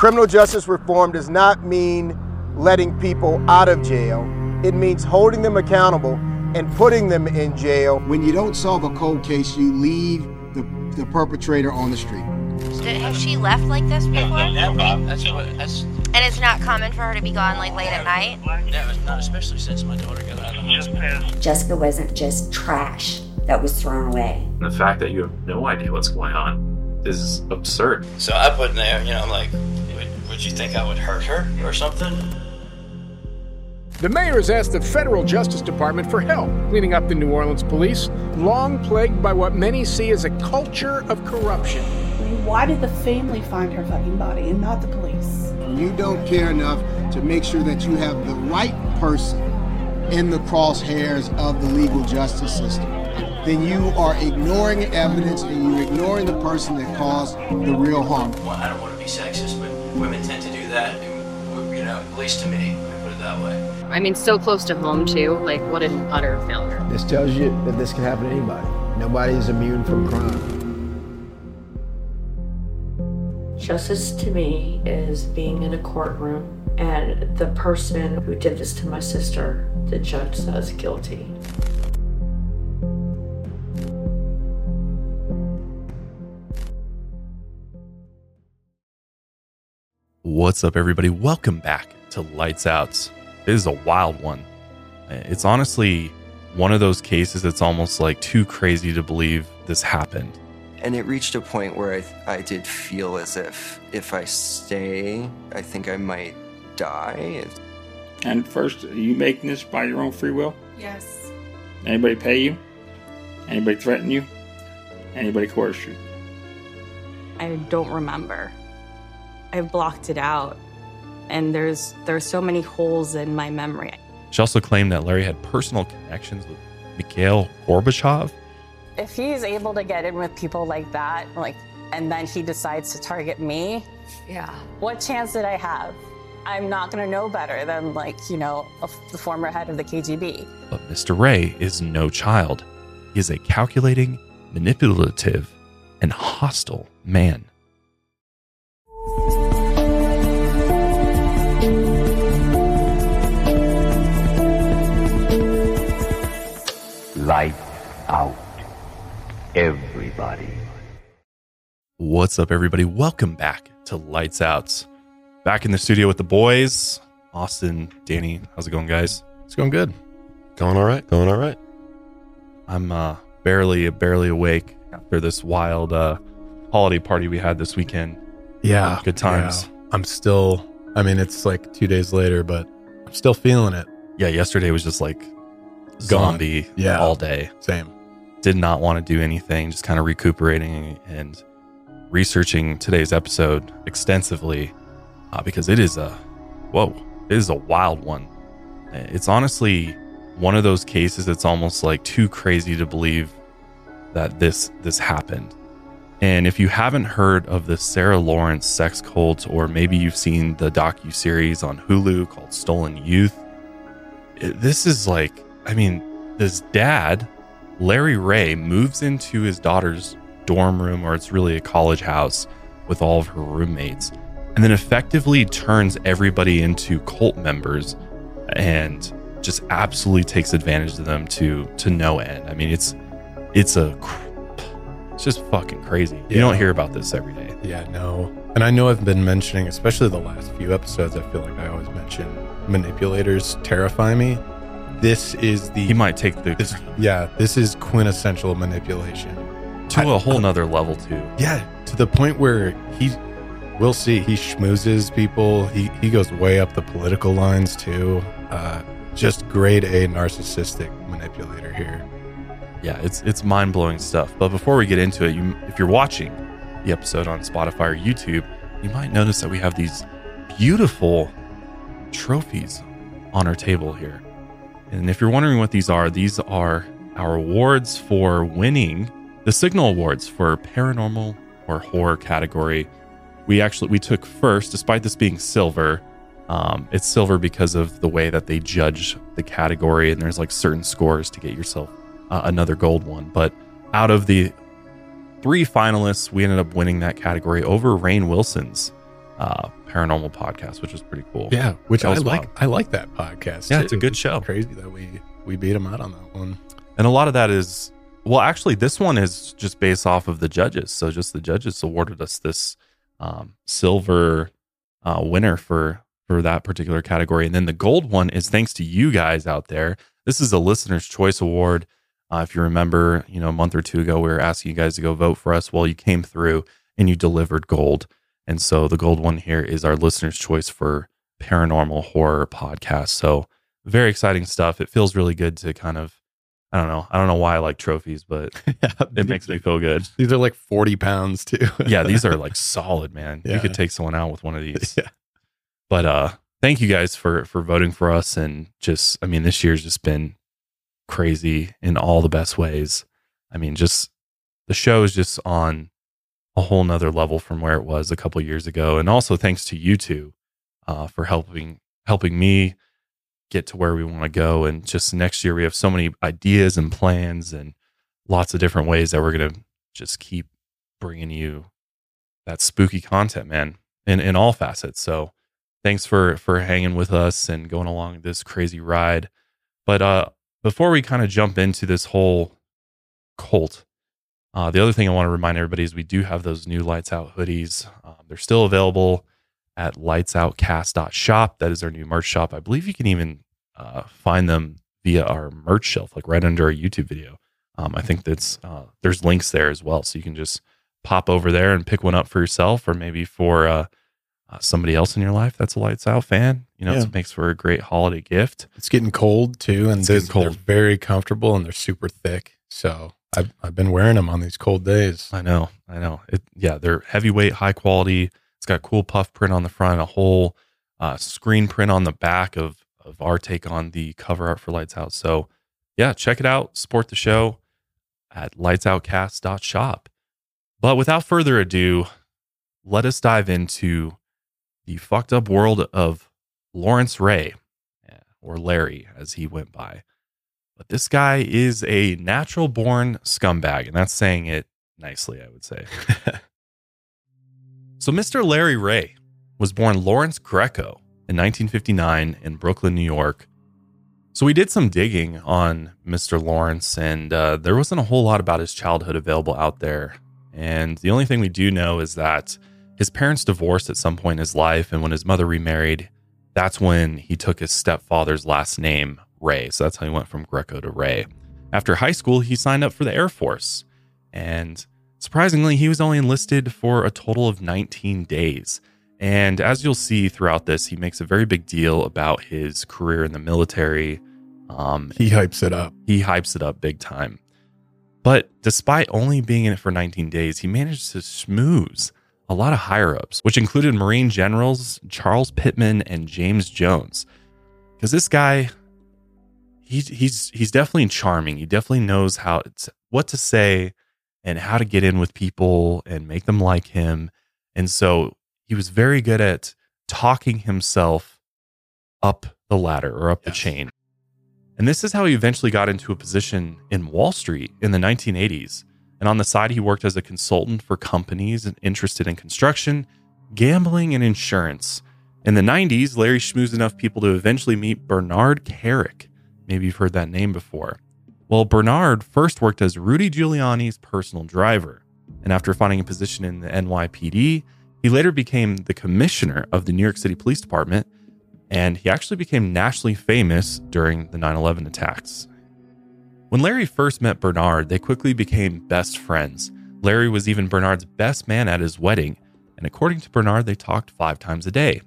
Criminal justice reform does not mean letting people out of jail. It means holding them accountable and putting them in jail. When you don't solve a cold case, you leave the, the perpetrator on the street. Has she left like this before? Never. That's, what- that's And it's not common for her to be gone like late at night? never, not especially since my daughter got out of the hospital. Jessica wasn't just trash that was thrown away. The fact that you have no idea what's going on is absurd. So I put in there, you know, I'm like, would, would you think I would hurt her or something? The mayor has asked the federal Justice Department for help cleaning up the New Orleans police, long plagued by what many see as a culture of corruption. I mean, why did the family find her fucking body and not the police? You don't care enough to make sure that you have the right person in the crosshairs of the legal justice system. Then you are ignoring evidence and you're ignoring the person that caused the real harm. Well, I don't want to be sexist, but women tend to do that, you know, at least to me, let me put it that way. I mean, so close to home, too. Like, what an utter failure. This tells you that this can happen to anybody. Nobody is immune from crime. Justice to me is being in a courtroom and the person who did this to my sister, the judge says guilty. What's up, everybody? Welcome back to Lights Out. This is a wild one. It's honestly one of those cases that's almost like too crazy to believe this happened. And it reached a point where I, I did feel as if if I stay, I think I might die. And first, are you making this by your own free will? Yes. Anybody pay you? Anybody threaten you? Anybody coerce you? I don't remember. I've blocked it out. And there's there's so many holes in my memory. She also claimed that Larry had personal connections with Mikhail Gorbachev. If he's able to get in with people like that, like, and then he decides to target me, Yeah. what chance did I have? I'm not going to know better than, like, you know, a, the former head of the KGB. But Mr. Ray is no child. He is a calculating, manipulative, and hostile man. Light out. Everybody. What's up, everybody? Welcome back to Lights Out. Back in the studio with the boys, Austin, Danny. How's it going, guys? It's going good. Going all right. Going all right. I'm uh, barely, barely awake after this wild uh, holiday party we had this weekend. Yeah. Good times. yeah. I'm still, I mean, it's like two days later, but I'm still feeling it. Yeah, yesterday was just like zombie Yeah. all day. Same. Did not want to do anything, just kind of recuperating and researching today's episode extensively uh, because it is a, whoa, it is a wild one. It's honestly one of those cases that's almost like too crazy to believe that this this happened. And if you haven't heard of the Sarah Lawrence sex cult, or maybe you've seen the docu series on Hulu called Stolen Youth, it- this is like, I mean, this dad, Larry Ray, moves into his daughter's dorm room, or it's really a college house, with all of her roommates, and then effectively turns everybody into cult members, and just absolutely takes advantage of them to to no end. I mean, it's it's a it's just fucking crazy. You don't hear about this every day. Yeah, no. And I know I've been mentioning, especially the last few episodes, I feel like I always mention manipulators terrify me. This is the. He might take the This, yeah, this is quintessential manipulation. to I- a whole nother level too. Yeah, to the point where he, we'll see, he schmoozes people. He he goes way up the political lines too. Uh, just grade A narcissistic manipulator here. Yeah, it's it's mind blowing stuff. But before we get into it, you if you're watching the episode on Spotify or YouTube, you might notice that we have these beautiful trophies on our table here. And if you're wondering what these are, these are our awards for winning the Signal Awards for paranormal or horror category. We actually we took first, despite this being silver. Um, it's silver because of the way that they judge the category, and there's like certain scores to get yourself uh, another gold one. But out of the three finalists, we ended up winning that category over Rainn Wilson's uh, paranormal podcast, which was pretty cool. Yeah, which I like. wild. I like that podcast. Yeah, too. it's a good show. Crazy that we we beat him out on that one. And a lot of that is, well, actually, this one is just based off of the judges. So just the judges awarded us this um, silver uh, winner for for that particular category, and then the gold one is thanks to you guys out there. This is a listener's choice award. Uh, if you remember, you know, a month or two ago, we were asking you guys to go vote for us. Well, you came through and you delivered gold. And so the gold one here is our listener's choice for paranormal horror podcast. So very exciting stuff. It feels really good to kind of, I don't know, I don't know why I like trophies, but it makes me feel good. These are like forty pounds too. yeah, these are like solid, man. You could take someone out with one of these. Yeah. But uh thank you guys for for voting for us and just I mean this year's just been crazy in all the best ways. I mean just the show is just on a whole nother level from where it was a couple years ago. And also thanks to you two uh for helping helping me get to where we want to go. And just next year we have so many ideas and plans and lots of different ways that we're gonna just keep bringing you that spooky content, man, in in all facets. So thanks for for hanging with us and going along this crazy ride. But uh before we kind of jump into this whole cult, uh, the other thing I want to remind everybody is we do have those new Lights Out hoodies. Um, they're still available at lightsoutcast.shop. That is our new merch shop. I believe you can even uh, find them via our merch shelf, like right under our YouTube video. Um, I think that's uh, there's links there as well, so you can just pop over there and pick one up for yourself, or maybe for uh, uh, somebody else in your life that's a Lights Out fan. You know, Yeah. it makes for a great holiday gift. It's getting cold too, and cold. they're very comfortable and they're super thick. So I've I've been wearing them on these cold days. I know, I know. It, yeah, they're heavyweight, high quality. It's got cool puff print on the front, a whole uh, screen print on the back of of our take on the cover art for Lights Out. So, yeah, check it out. Support the show at lightsoutcast.shop. But without further ado, let us dive into the fucked up world of Lawrence Ray, or Larry as he went by. But this guy is a natural born scumbag, and that's saying it nicely, I would say. so, Mr. Larry Ray was born Lawrence Greco in 1959 in Brooklyn, New York. So, we did some digging on Mr. Lawrence, and uh, there wasn't a whole lot about his childhood available out there. And the only thing we do know is that his parents divorced at some point in his life, and when his mother remarried, that's when he took his stepfather's last name, Ray. So that's how he went from Greco to Ray. After high school, he signed up for the Air Force. And surprisingly, he was only enlisted for a total of 19 days. And as you'll see throughout this, he makes a very big deal about his career in the military. Um, He hypes it up. he hypes it up big time. But despite only being in it for 19 days, he managed to schmooze a lot of higher ups, which included Marine generals Charles Pitman and James Jones. Because this guy, he's he's he's definitely charming. He definitely knows how to, what to say and how to get in with people and make them like him. And so he was very good at talking himself up the ladder or up the chain. And this is how he eventually got into a position in Wall Street in the 1980s. And on the side, he worked as a consultant for companies interested in construction, gambling, and insurance. In the 90s, Larry schmoozed enough people to eventually meet Bernard Kerik. Maybe you've heard that name before. Well, Bernard first worked as Rudy Giuliani's personal driver. And after finding a position in the NYPD, he later became the commissioner of the New York City Police Department and he actually became nationally famous during the 9 11 attacks. When Larry first met Bernard, they quickly became best friends. Larry was even Bernard's best man at his wedding, and according to Bernard, they talked five times a day.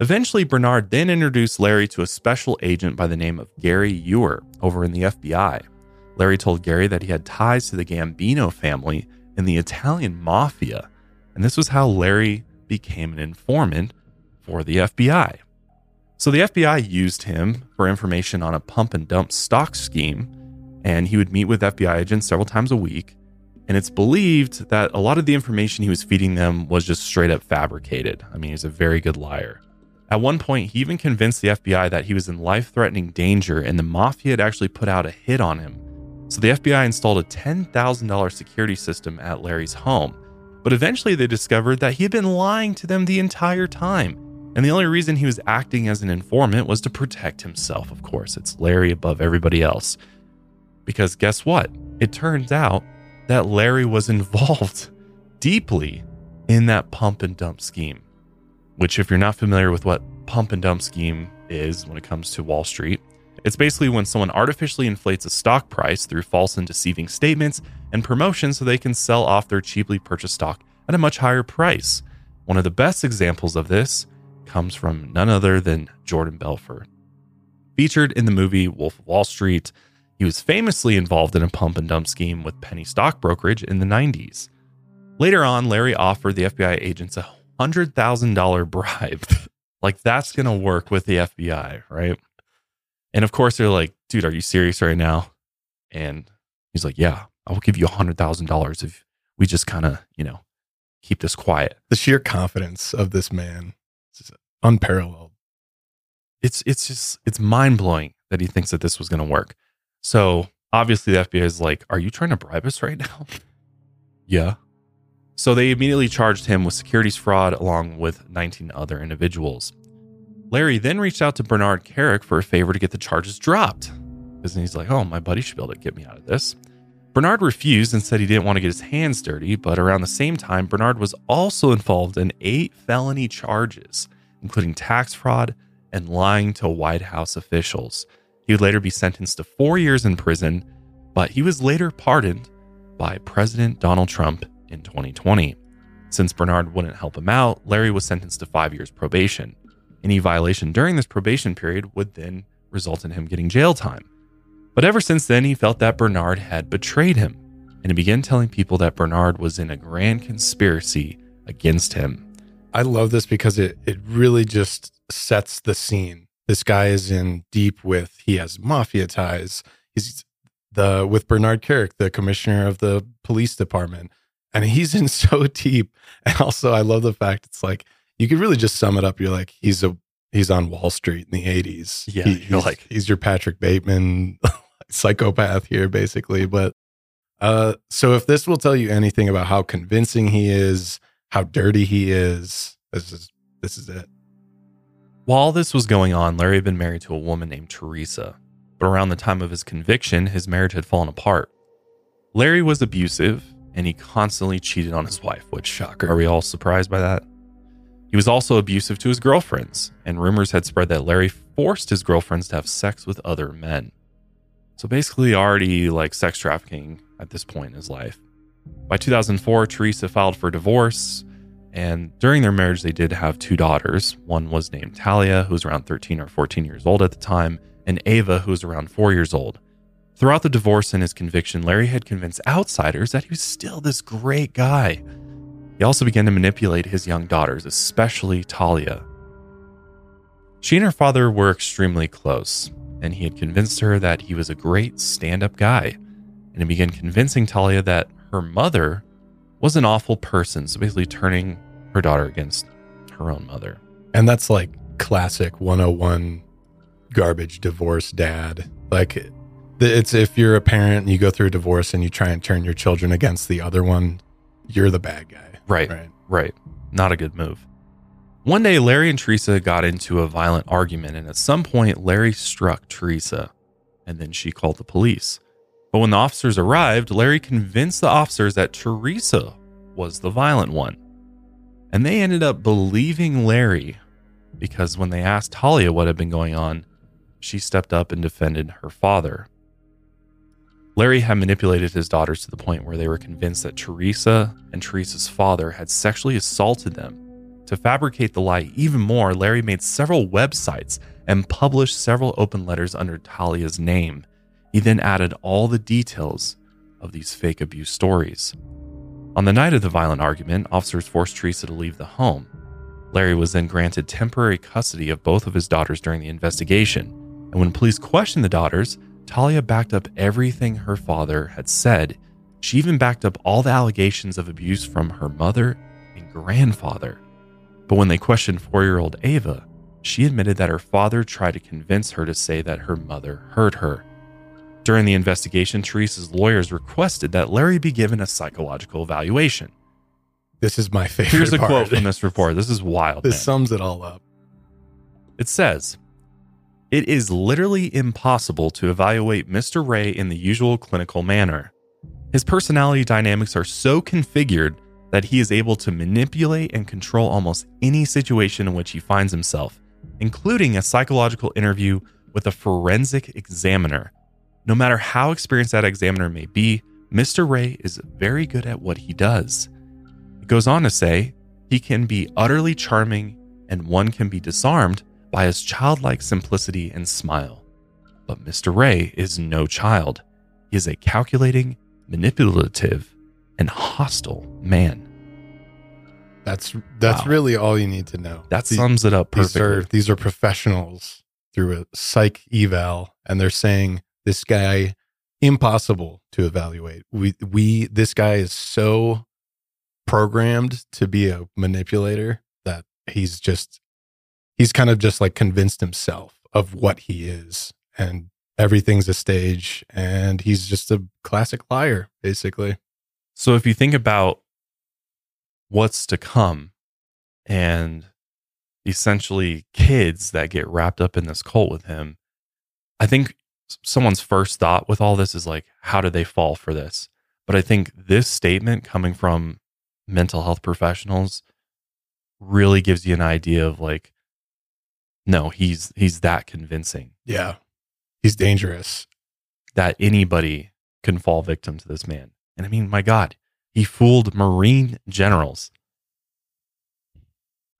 Eventually, Bernard then introduced Larry to a special agent by the name of Gary Ewer over in the FBI. Larry told Gary that he had ties to the Gambino family and the Italian mafia, and this was how Larry became an informant for the FBI. So the FBI used him for information on a pump and dump stock scheme, and he would meet with FBI agents several times a week. And it's believed that a lot of the information he was feeding them was just straight up fabricated. I mean, he's a very good liar. At one point, he even convinced the FBI that he was in life threatening danger and the mafia had actually put out a hit on him. So the FBI installed a $10,000 security system at Larry's home. But eventually they discovered that he had been lying to them the entire time. And the only reason he was acting as an informant was to protect himself, of course. It's Larry above everybody else. Because guess what? It turns out that Larry was involved deeply in that pump and dump scheme. Which, if you're not familiar with what pump and dump scheme is when it comes to Wall Street, it's basically when someone artificially inflates a stock price through false and deceiving statements and promotions so they can sell off their cheaply purchased stock at a much higher price. One of the best examples of this comes from none other than Jordan Belfort. Featured in the movie Wolf of Wall Street, he was famously involved in a pump and dump scheme with penny stock brokerage in the 90s. Later on, Larry offered the FBI agents a $100,000 bribe. like, that's going to work with the FBI, right? And of course, they're like, dude, are you serious right now? And he's like, yeah, I will give you a $100,000 if we just kind of, you know, keep this quiet. The sheer confidence of this man is unparalleled. It's it's just it's mind blowing that he thinks that this was going to work. So obviously the FBI is like, "Are you trying to bribe us right now?" yeah. So they immediately charged him with securities fraud along with 19 other individuals. Larry then reached out to Bernard Kerik for a favor to get the charges dropped. Because he's like, "Oh, my buddy should be able to get me out of this." Bernard refused and said he didn't want to get his hands dirty, but around the same time, Bernard was also involved in eight felony charges, including tax fraud and lying to White House officials. He would later be sentenced to four years in prison, but he was later pardoned by President Donald Trump in 2020. Since Bernard wouldn't help him out, Larry was sentenced to five years probation. Any violation during this probation period would then result in him getting jail time. But ever since then, he felt that Bernard had betrayed him, and he began telling people that Bernard was in a grand conspiracy against him. I love this because it, it really just sets the scene. This guy is in deep with, he has mafia ties. He's the with Bernard Kerik, the commissioner of the police department. And he's in so deep. And also I love the fact it's like you could really just sum it up. You're like, he's a he's on Wall Street in the 80s. Yeah. He, you're he's, like he's your Patrick Bateman psychopath here, basically. But uh, so if this will tell you anything about how convincing he is, how dirty he is, this is this is it. While this was going on, Larry had been married to a woman named Teresa, but around the time of his conviction, his marriage had fallen apart. Larry was abusive and he constantly cheated on his wife, which shocker. Are we all surprised by that? He was also abusive to his girlfriends, and rumors had spread that Larry forced his girlfriends to have sex with other men. So basically, already like sex trafficking at this point in his life. By 2004, Teresa filed for divorce, and during their marriage, they did have two daughters. One was named Talia, who was around 13 or 14 years old at the time, and Ava, who was around four years old. Throughout the divorce and his conviction, Larry had convinced outsiders that he was still this great guy. He also began to manipulate his young daughters, especially Talia. She and her father were extremely close, and he had convinced her that he was a great stand up guy. And he began convincing Talia that her mother was an awful person, so basically turning her daughter against her own mother. And that's like classic 101 garbage divorce dad. Like it's if you're a parent and you go through a divorce and you try and turn your children against the other one, you're the bad guy. Right. Right. Right. Not a good move. One day, Larry and Teresa got into a violent argument, and at some point, Larry struck Teresa, and then she called the police. But when the officers arrived, Larry convinced the officers that Teresa was the violent one. And they ended up believing Larry because when they asked Talia what had been going on, she stepped up and defended her father. Larry had manipulated his daughters to the point where they were convinced that Teresa and Teresa's father had sexually assaulted them. To fabricate the lie even more, Larry made several websites and published several open letters under Talia's name. He then added all the details of these fake abuse stories. On the night of the violent argument, officers forced Teresa to leave the home. Larry was then granted temporary custody of both of his daughters during the investigation, and when police questioned the daughters, Talia backed up everything her father had said. She even backed up all the allegations of abuse from her mother and grandfather. But when they questioned four year old Ava, she admitted that her father tried to convince her to say that her mother hurt her. During the investigation, Teresa's lawyers requested that Larry be given a psychological evaluation. This is my favorite. Here's a part. quote from this report. This is wild. This man. sums it all up. It says, It is literally impossible to evaluate Mr. Ray in the usual clinical manner. His personality dynamics are so configured that he is able to manipulate and control almost any situation in which he finds himself, including a psychological interview with a forensic examiner. No matter how experienced that examiner may be, Mr. Ray is very good at what he does. It goes on to say, he can be utterly charming and one can be disarmed by his childlike simplicity and smile. But Mr. Ray is no child. He is a calculating, manipulative, and hostile man. That's that's Wow. really all you need to know. That sums it up These are perfectly. these are professionals through a psych eval, and they're saying this guy impossible to evaluate. We we this guy is so programmed to be a manipulator that he's just he's kind of just like convinced himself of what he is and everything's a stage and he's just a classic liar basically So if you think about what's to come and essentially kids that get wrapped up in this cult with him, I think someone's first thought with all this is like, how did they fall for this? But I think this statement coming from mental health professionals really gives you an idea of like, no, he's he's that convincing yeah he's dangerous that anybody can fall victim to this man. And I mean, my God, he fooled Marine generals.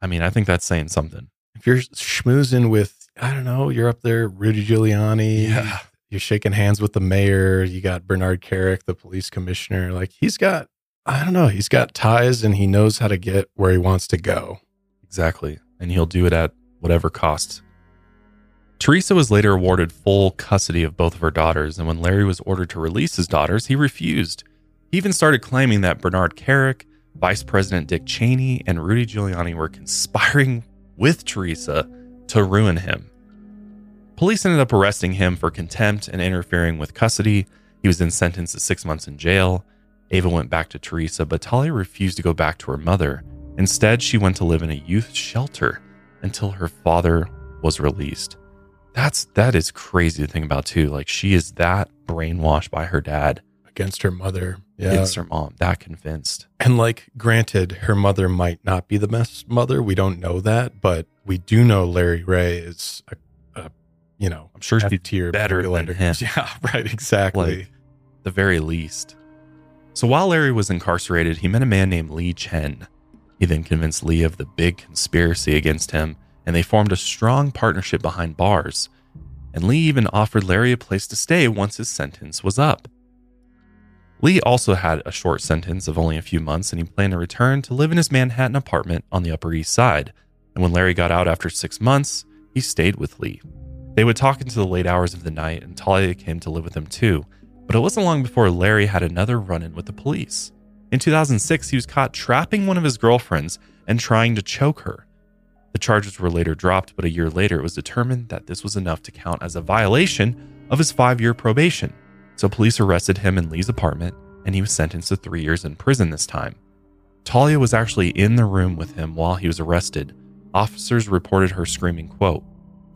I mean, I think that's saying something. if you're schmoozing with, I don't know, you're up there, Rudy Giuliani. Yeah. You're shaking hands with the mayor. You got Bernard Kerik, the police commissioner. Like he's got, I don't know, he's got ties and he knows how to get where he wants to go. Exactly. And he'll do it at whatever cost. Teresa was later awarded full custody of both of her daughters, and when Larry was ordered to release his daughters, he refused. He even started claiming that Bernard Kerik, Vice President Dick Cheney, and Rudy Giuliani were conspiring with Teresa to ruin him. Police ended up arresting him for contempt and interfering with custody. He was then sentenced to six months in jail. Ava went back to Teresa, but Talia refused to go back to her mother. Instead, she went to live in a youth shelter until her father was released. That's that is crazy to think about too. Like she is that brainwashed by her dad against her mother. Yeah. against her mom, that convinced. And like, granted, her mother might not be the best mother. We don't know that, but we do know Larry Ray is a, a you know, I'm sure she's F-tier better than him. Yeah, right. Exactly. Like the very least. So while Larry was incarcerated, he met a man named Lee Chen. He then convinced Lee of the big conspiracy against him, and they formed a strong partnership behind bars. And Lee even offered Larry a place to stay once his sentence was up. Lee also had a short sentence of only a few months, and he planned to return to live in his Manhattan apartment on the Upper East Side. And when Larry got out after six months, he stayed with Lee. They would talk into the late hours of the night, and Talia came to live with him too. But it wasn't long before Larry had another run in with the police. In 2006, he was caught trapping one of his girlfriends and trying to choke her. The charges were later dropped, but a year later, it was determined that this was enough to count as a violation of his five year probation. So police arrested him in Lee's apartment, and he was sentenced to three years in prison this time. Talia was actually in the room with him while he was arrested. Officers reported her screaming, quote,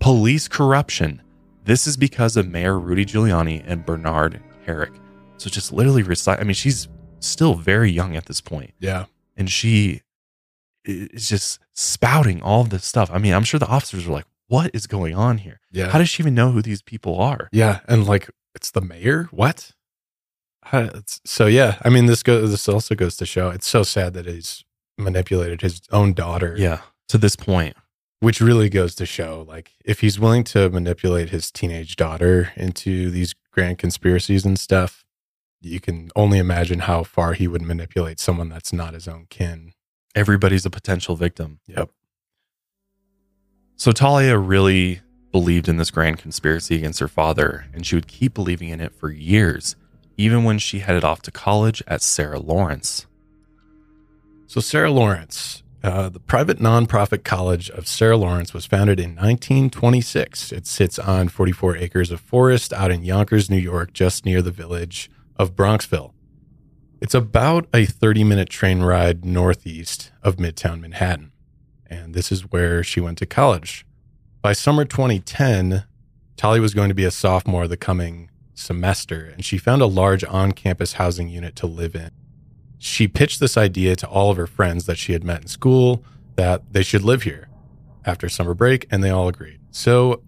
Police corruption. This is because of Mayor Rudy Giuliani and Bernard Kerik. So just literally recite. I mean, she's still very young at this point. Yeah. And she is just spouting all this stuff. I mean, I'm sure the officers are like, what is going on here? Yeah. How does she even know who these people are? Yeah, and like it's the mayor. What? How- so yeah, I mean this goes. This also goes to show it's so sad that he's manipulated his own daughter. Yeah. To this point. which really goes to show like if he's willing to manipulate his teenage daughter into these grand conspiracies and stuff, you can only imagine how far he would manipulate someone that's not his own kin. Everybody's a potential victim. Yep. So Talia really believed in this grand conspiracy against her father, and she would keep believing in it for years, even when she headed off to college at Sarah Lawrence. So, Sarah Lawrence, uh, the private nonprofit college of Sarah Lawrence was founded in 1926. It sits on 44 acres of forest out in Yonkers, New York, just near the village of Bronxville. It's about a 30 minute train ride northeast of Midtown Manhattan. And this is where she went to college. By summer 2010, Tali was going to be a sophomore the coming semester, and she found a large on campus housing unit to live in. She pitched this idea to all of her friends that she had met in school that they should live here after summer break, and they all agreed. So,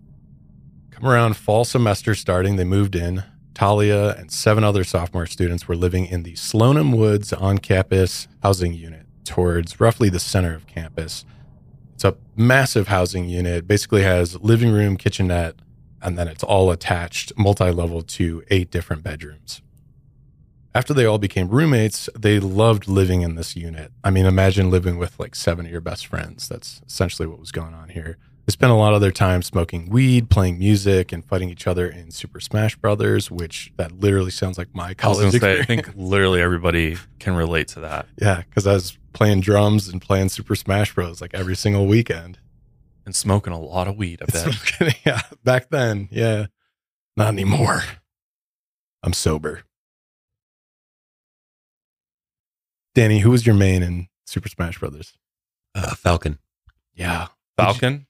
come around fall semester starting, they moved in. Talia and seven other sophomore students were living in the Slonim Woods on campus housing unit towards roughly the center of campus. It's a massive housing unit, basically has living room, kitchenette, and then it's all attached multi level to eight different bedrooms. After they all became roommates, they loved living in this unit. I mean, imagine living with like seven of your best friends. That's essentially what was going on here. They spent a lot of their time smoking weed, playing music, and fighting each other in Super Smash Brothers, which that literally sounds like my I was college gonna say, I experience. think literally everybody can relate to that. yeah, because I was playing drums and playing Super Smash Bros. like every single weekend. And smoking a lot of weed, I bet. Smoking- yeah, back then, yeah, not anymore. I'm sober. Danny, who was your main in Super Smash Brothers? Uh, Falcon. Yeah, Falcon?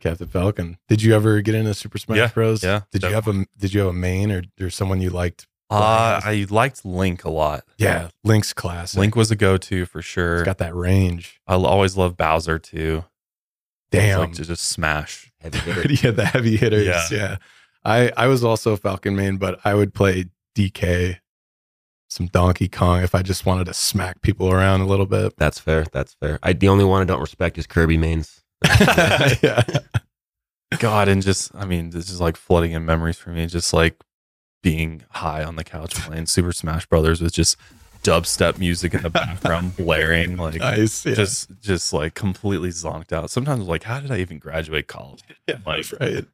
Captain Falcon. Did you ever get into Super Smash Yeah, Bros? yeah, Did you have a Did you have a main or, or someone you liked? Uh, I liked Link a lot. Yeah, Link's class. Link was a go-to for sure. He's got that range. I always loved Bowser too. Damn. like to just smash. Heavy hitter. yeah, the heavy hitters. Yeah. Yeah. I I was also Falcon main, but I would play DK, some Donkey Kong if I just wanted to smack people around a little bit. That's fair. That's fair. I the only one I don't respect is Kirby mains. yeah. God, and just I mean, this is like flooding in memories for me. Just like being high on the couch playing Super Smash Brothers with just dubstep music in the background blaring, like Nice, yeah. just just like completely zonked out. Sometimes like, how did I even graduate college? Yeah, like, right.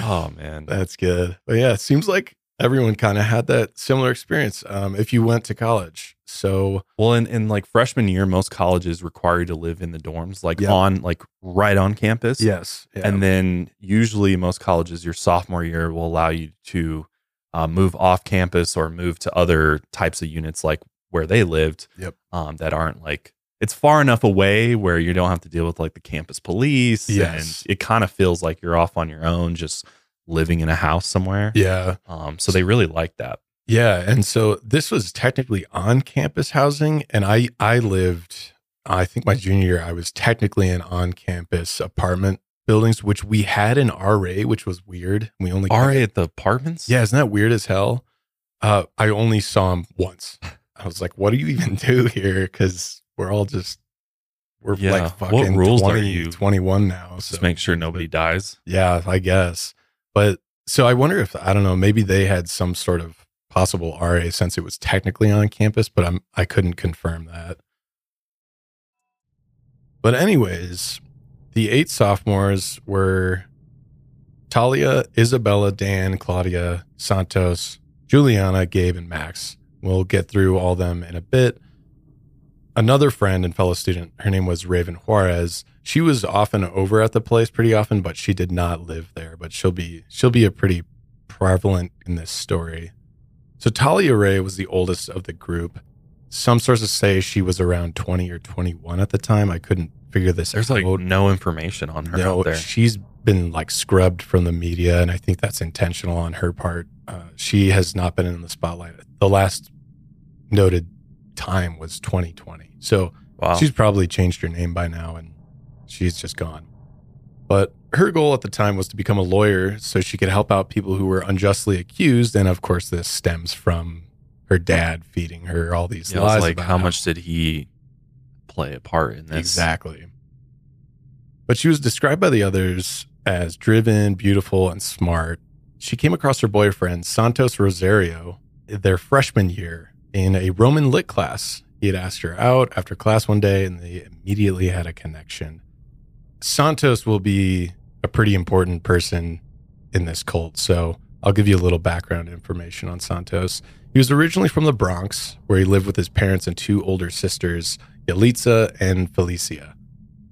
Oh man, That's good. But yeah, it seems like everyone kind of had that similar experience um, if you went to college. So Well, in, in like freshman year, most colleges require you to live in the dorms, like Yep. on like right on campus. yes, yeah. And then usually most colleges, your sophomore year will allow you to uh, move off campus or move to other types of units like where they lived. Yep. Um, that aren't like it's far enough away where you don't have to deal with like the campus police. Yes. And it kind of feels like you're off on your own, just living in a house somewhere. yeah, Um, so they really like that. Yeah, and so this was technically on campus housing and I I lived I think my junior year I was technically in on campus apartment buildings which we had an RA which was weird. We only RA at the apartments? Yeah, isn't that weird as hell? Uh I only saw him once. I was like what do you even do here cuz we're all just we're Yeah, like what fucking rules are you- 21 now. So Just make sure nobody dies. yeah, I guess. But so I wonder if I don't know, maybe they had some sort of possible RA since it was technically on campus, but I'm I couldn't confirm that. But anyways, the eight sophomores were Talia, Isabella, Dan, Claudia, Santos, Juliana, Gabe, and Max. We'll get through all them in a bit. Another friend and fellow student, her name was Raven Juarez. She was often over at the place pretty often, but she did not live there. But she'll be she'll be a pretty prevalent in this story. So Talia Ray was the oldest of the group. Some sources say she was around 20 or 21 at the time. I couldn't figure this There's out. like no information on her No, out there. she's been like scrubbed from the media, and I think that's intentional on her part. Uh, she has not been in the spotlight. The last noted time was 2020, so Wow. she's probably changed her name by now, and she's just gone. But her goal at the time was to become a lawyer so she could help out people who were unjustly accused, and of course, this stems from her dad feeding her all these Yeah, lies. like, about how much did he play a part in this? Exactly. But she was described by the others as driven, beautiful, and smart. She came across her boyfriend, Santos Rosario, their freshman year in a Roman lit class. He had asked her out after class one day and they immediately had a connection. Santos will be a pretty important person in this cult. So I'll give you a little background information on Santos. He was originally from the Bronx, where he lived with his parents and two older sisters, Yalitza and Felicia.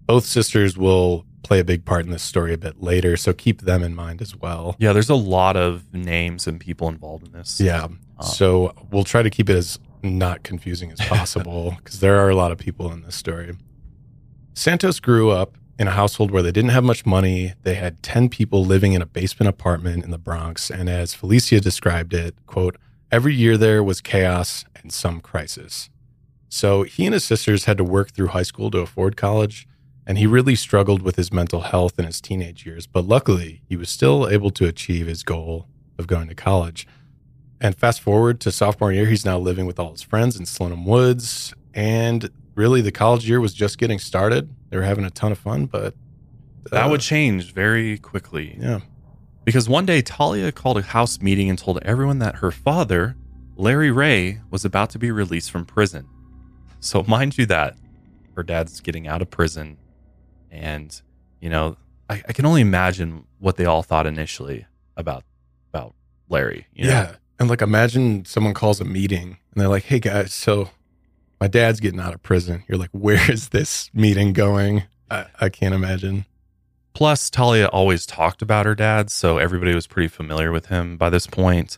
Both sisters will play a big part in this story a bit later, so keep them in mind as well. Yeah, there's a lot of names and people involved in this. Yeah. Uh, So we'll try to keep it as not confusing as possible because there are a lot of people in this story. Santos grew up in a household where they didn't have much money. They had 10 people living in a basement apartment in the Bronx. And as Felicia described it, quote, every year there was chaos and some crisis. So he and his sisters had to work through high school to afford college. And he really struggled with his mental health in his teenage years. But luckily, he was still able to achieve his goal of going to college. And fast forward to sophomore year, he's now living with all his friends in Slonim Woods. And really, the college year was just getting started. They were having a ton of fun, but that would uh, change very quickly. Yeah. Because one day, Talia called a house meeting and told everyone that her father, Larry Ray, was about to be released from prison. So, mind you, that her dad's getting out of prison. And, you know, I, I can only imagine what they all thought initially about about Larry. You know? yeah. And like, imagine someone calls a meeting and they're like, hey guys, so my dad's getting out of prison. You're like, where is this meeting going? I, I can't imagine. Plus, Talia always talked about her dad, so everybody was pretty familiar with him by this point.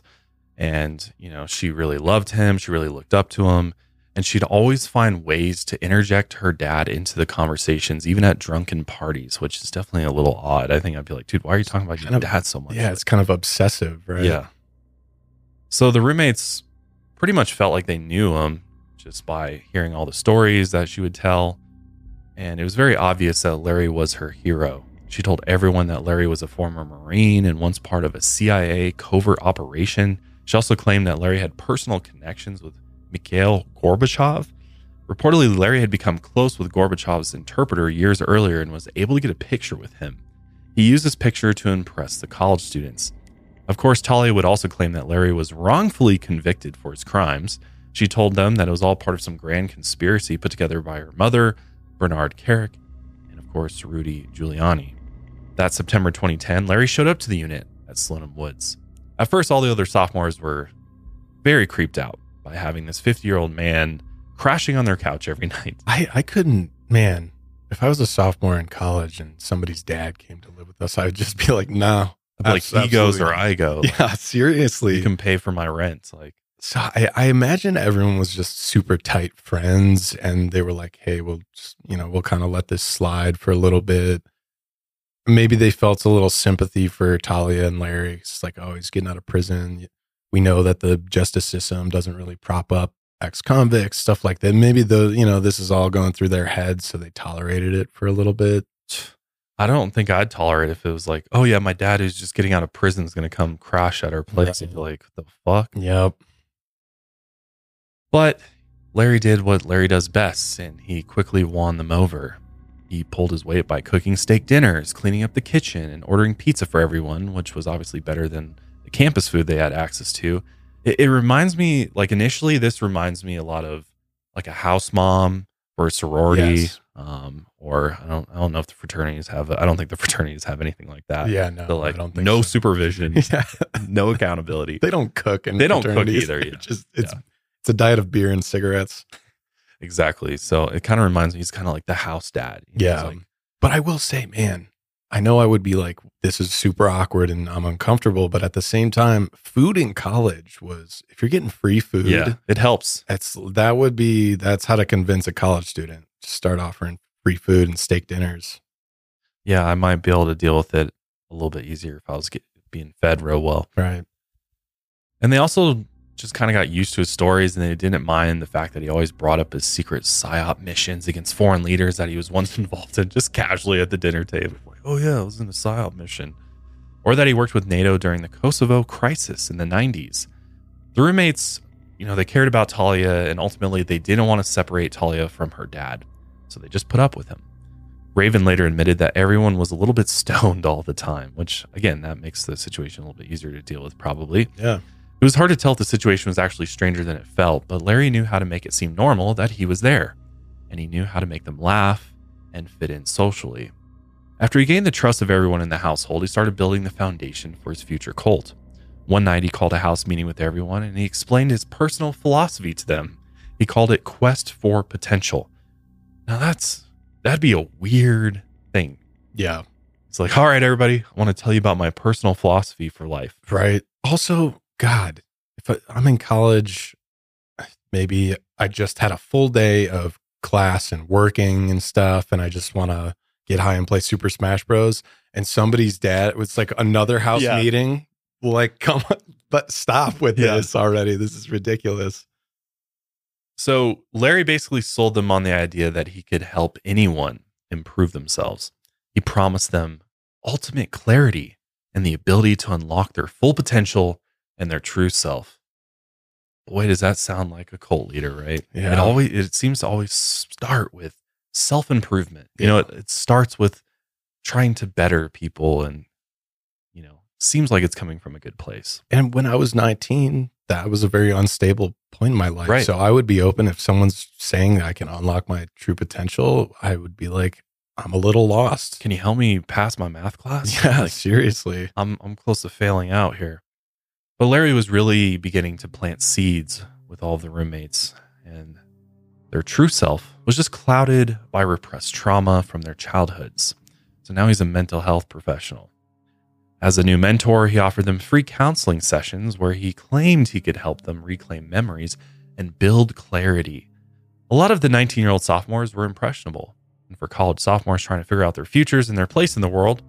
And, you know, she really loved him. She really looked up to him. And she'd always find ways to interject her dad into the conversations, even at drunken parties, which is definitely a little odd. I think I'd be like, dude, why are you talking about your of- dad so much? Yeah, it's kind of obsessive, right? Yeah. So the roommates pretty much felt like they knew him just by hearing all the stories that she would tell. And it was very obvious that Larry was her hero. She told everyone that Larry was a former Marine and once part of a CIA covert operation. She also claimed that Larry had personal connections with Mikhail Gorbachev. Reportedly, Larry had become close with Gorbachev's interpreter years earlier and was able to get a picture with him. He used this picture to impress the college students. Of course, Talia would also claim that Larry was wrongfully convicted for his crimes. She told them that it was all part of some grand conspiracy put together by her mother, Bernard Kerik, and of course, Rudy Giuliani. That September 2010, Larry showed up to the unit at Slonim Woods. At first, all the other sophomores were very creeped out by having this 50 year old man crashing on their couch every night. I, I couldn't, man, if I was a sophomore in college and somebody's dad came to live with us, I would just be like, no. Like he goes or I go. Yeah, seriously. You can pay for my rent. Like, So I, I imagine everyone was just super tight friends and they were like, hey, we'll just, you know, we'll kind of let this slide for a little bit. Maybe they felt a little sympathy for Talia and Larry. It's like, oh, he's getting out of prison. We know that the justice system doesn't really prop up ex convicts, stuff like that. Maybe the, you know, this is all going through their heads. So they tolerated it for a little bit. I don't think I'd tolerate if it was like, oh yeah, my dad who's just getting out of prison is going to come crash at our place. Be like, the fuck? Yep. But Larry did what Larry does best, and he quickly won them over. He pulled his weight by cooking steak dinners, cleaning up the kitchen, and ordering pizza for everyone, which was obviously better than campus food they had access to. It, it reminds me, like initially, this reminds me a lot of like a house mom or a sorority, Yes. um, or I don't, I don't know if the fraternities have. I don't think the fraternities have anything like that. Yeah, no, So, I like don't think no so. supervision, Yeah. no accountability. They don't cook and They don't cook either, yeah. Just it's it's a diet of beer and cigarettes. Exactly. So it kind of reminds me. He's kind of like the house dad. You know, Yeah. like, But I will say, man, I know I would be like, this is super awkward and I'm uncomfortable. But at the same time, food in college was, if you're getting free food, yeah, it helps. that's that would be, that's how to convince a college student to start offering free food and steak dinners. Yeah, I might be able to deal with it a little bit easier if I was get, being fed real well. Right. And they also just kind of got used to his stories and they didn't mind the fact that he always brought up his secret psyop missions against foreign leaders that he was once involved in just casually at the dinner table. Oh yeah, I was in a psyop mission. Or that he worked with NATO during the Kosovo crisis in the 90s. The roommates, you know, they cared about Talia and ultimately they didn't want to separate Talia from her dad. So they just put up with him. Raven later admitted that everyone was a little bit stoned all the time, which again, that makes the situation a little bit easier to deal with, probably. Yeah. It was hard to tell if the situation was actually stranger than it felt, but Larry knew how to make it seem normal that he was there, and he knew how to make them laugh and fit in socially. After he gained the trust of everyone in the household, he started building the foundation for his future cult. One night, he called a house meeting with everyone and he explained his personal philosophy to them. He called it Quest for Potential. Now, that's that'd be a weird thing. Yeah. It's like, all right, everybody, I want to tell you about my personal philosophy for life. Right. Also, God, if I, I'm in college, maybe I just had a full day of class and working and stuff, and I just want to get high and play Super Smash Bros. And somebody's dad, it's like another house Yeah. meeting. Like, come on, but stop with Yeah. this already. This is ridiculous. So Larry basically sold them on the idea that he could help anyone improve themselves. He promised them ultimate clarity and the ability to unlock their full potential and their true self. Boy, does that sound like a cult leader, right? Yeah. It always it seems to always start with self-improvement. You know, it, it starts with trying to better people and you know, seems like it's coming from a good place. And when I was 19, that was a very unstable point in my life. Right. So I would be open if someone's saying that I can unlock my true potential. I would be like, I'm a little lost. Can you help me pass my math class? Yeah, Like, seriously. I'm I'm close to failing out here. But Larry was really beginning to plant seeds with all of the roommates, and their true self was just clouded by repressed trauma from their childhoods. So now he's a mental health professional. As a new mentor, he offered them free counseling sessions where he claimed he could help them reclaim memories and build clarity. A lot of the 19 year old sophomores were impressionable. And for college sophomores trying to figure out their futures and their place in the world,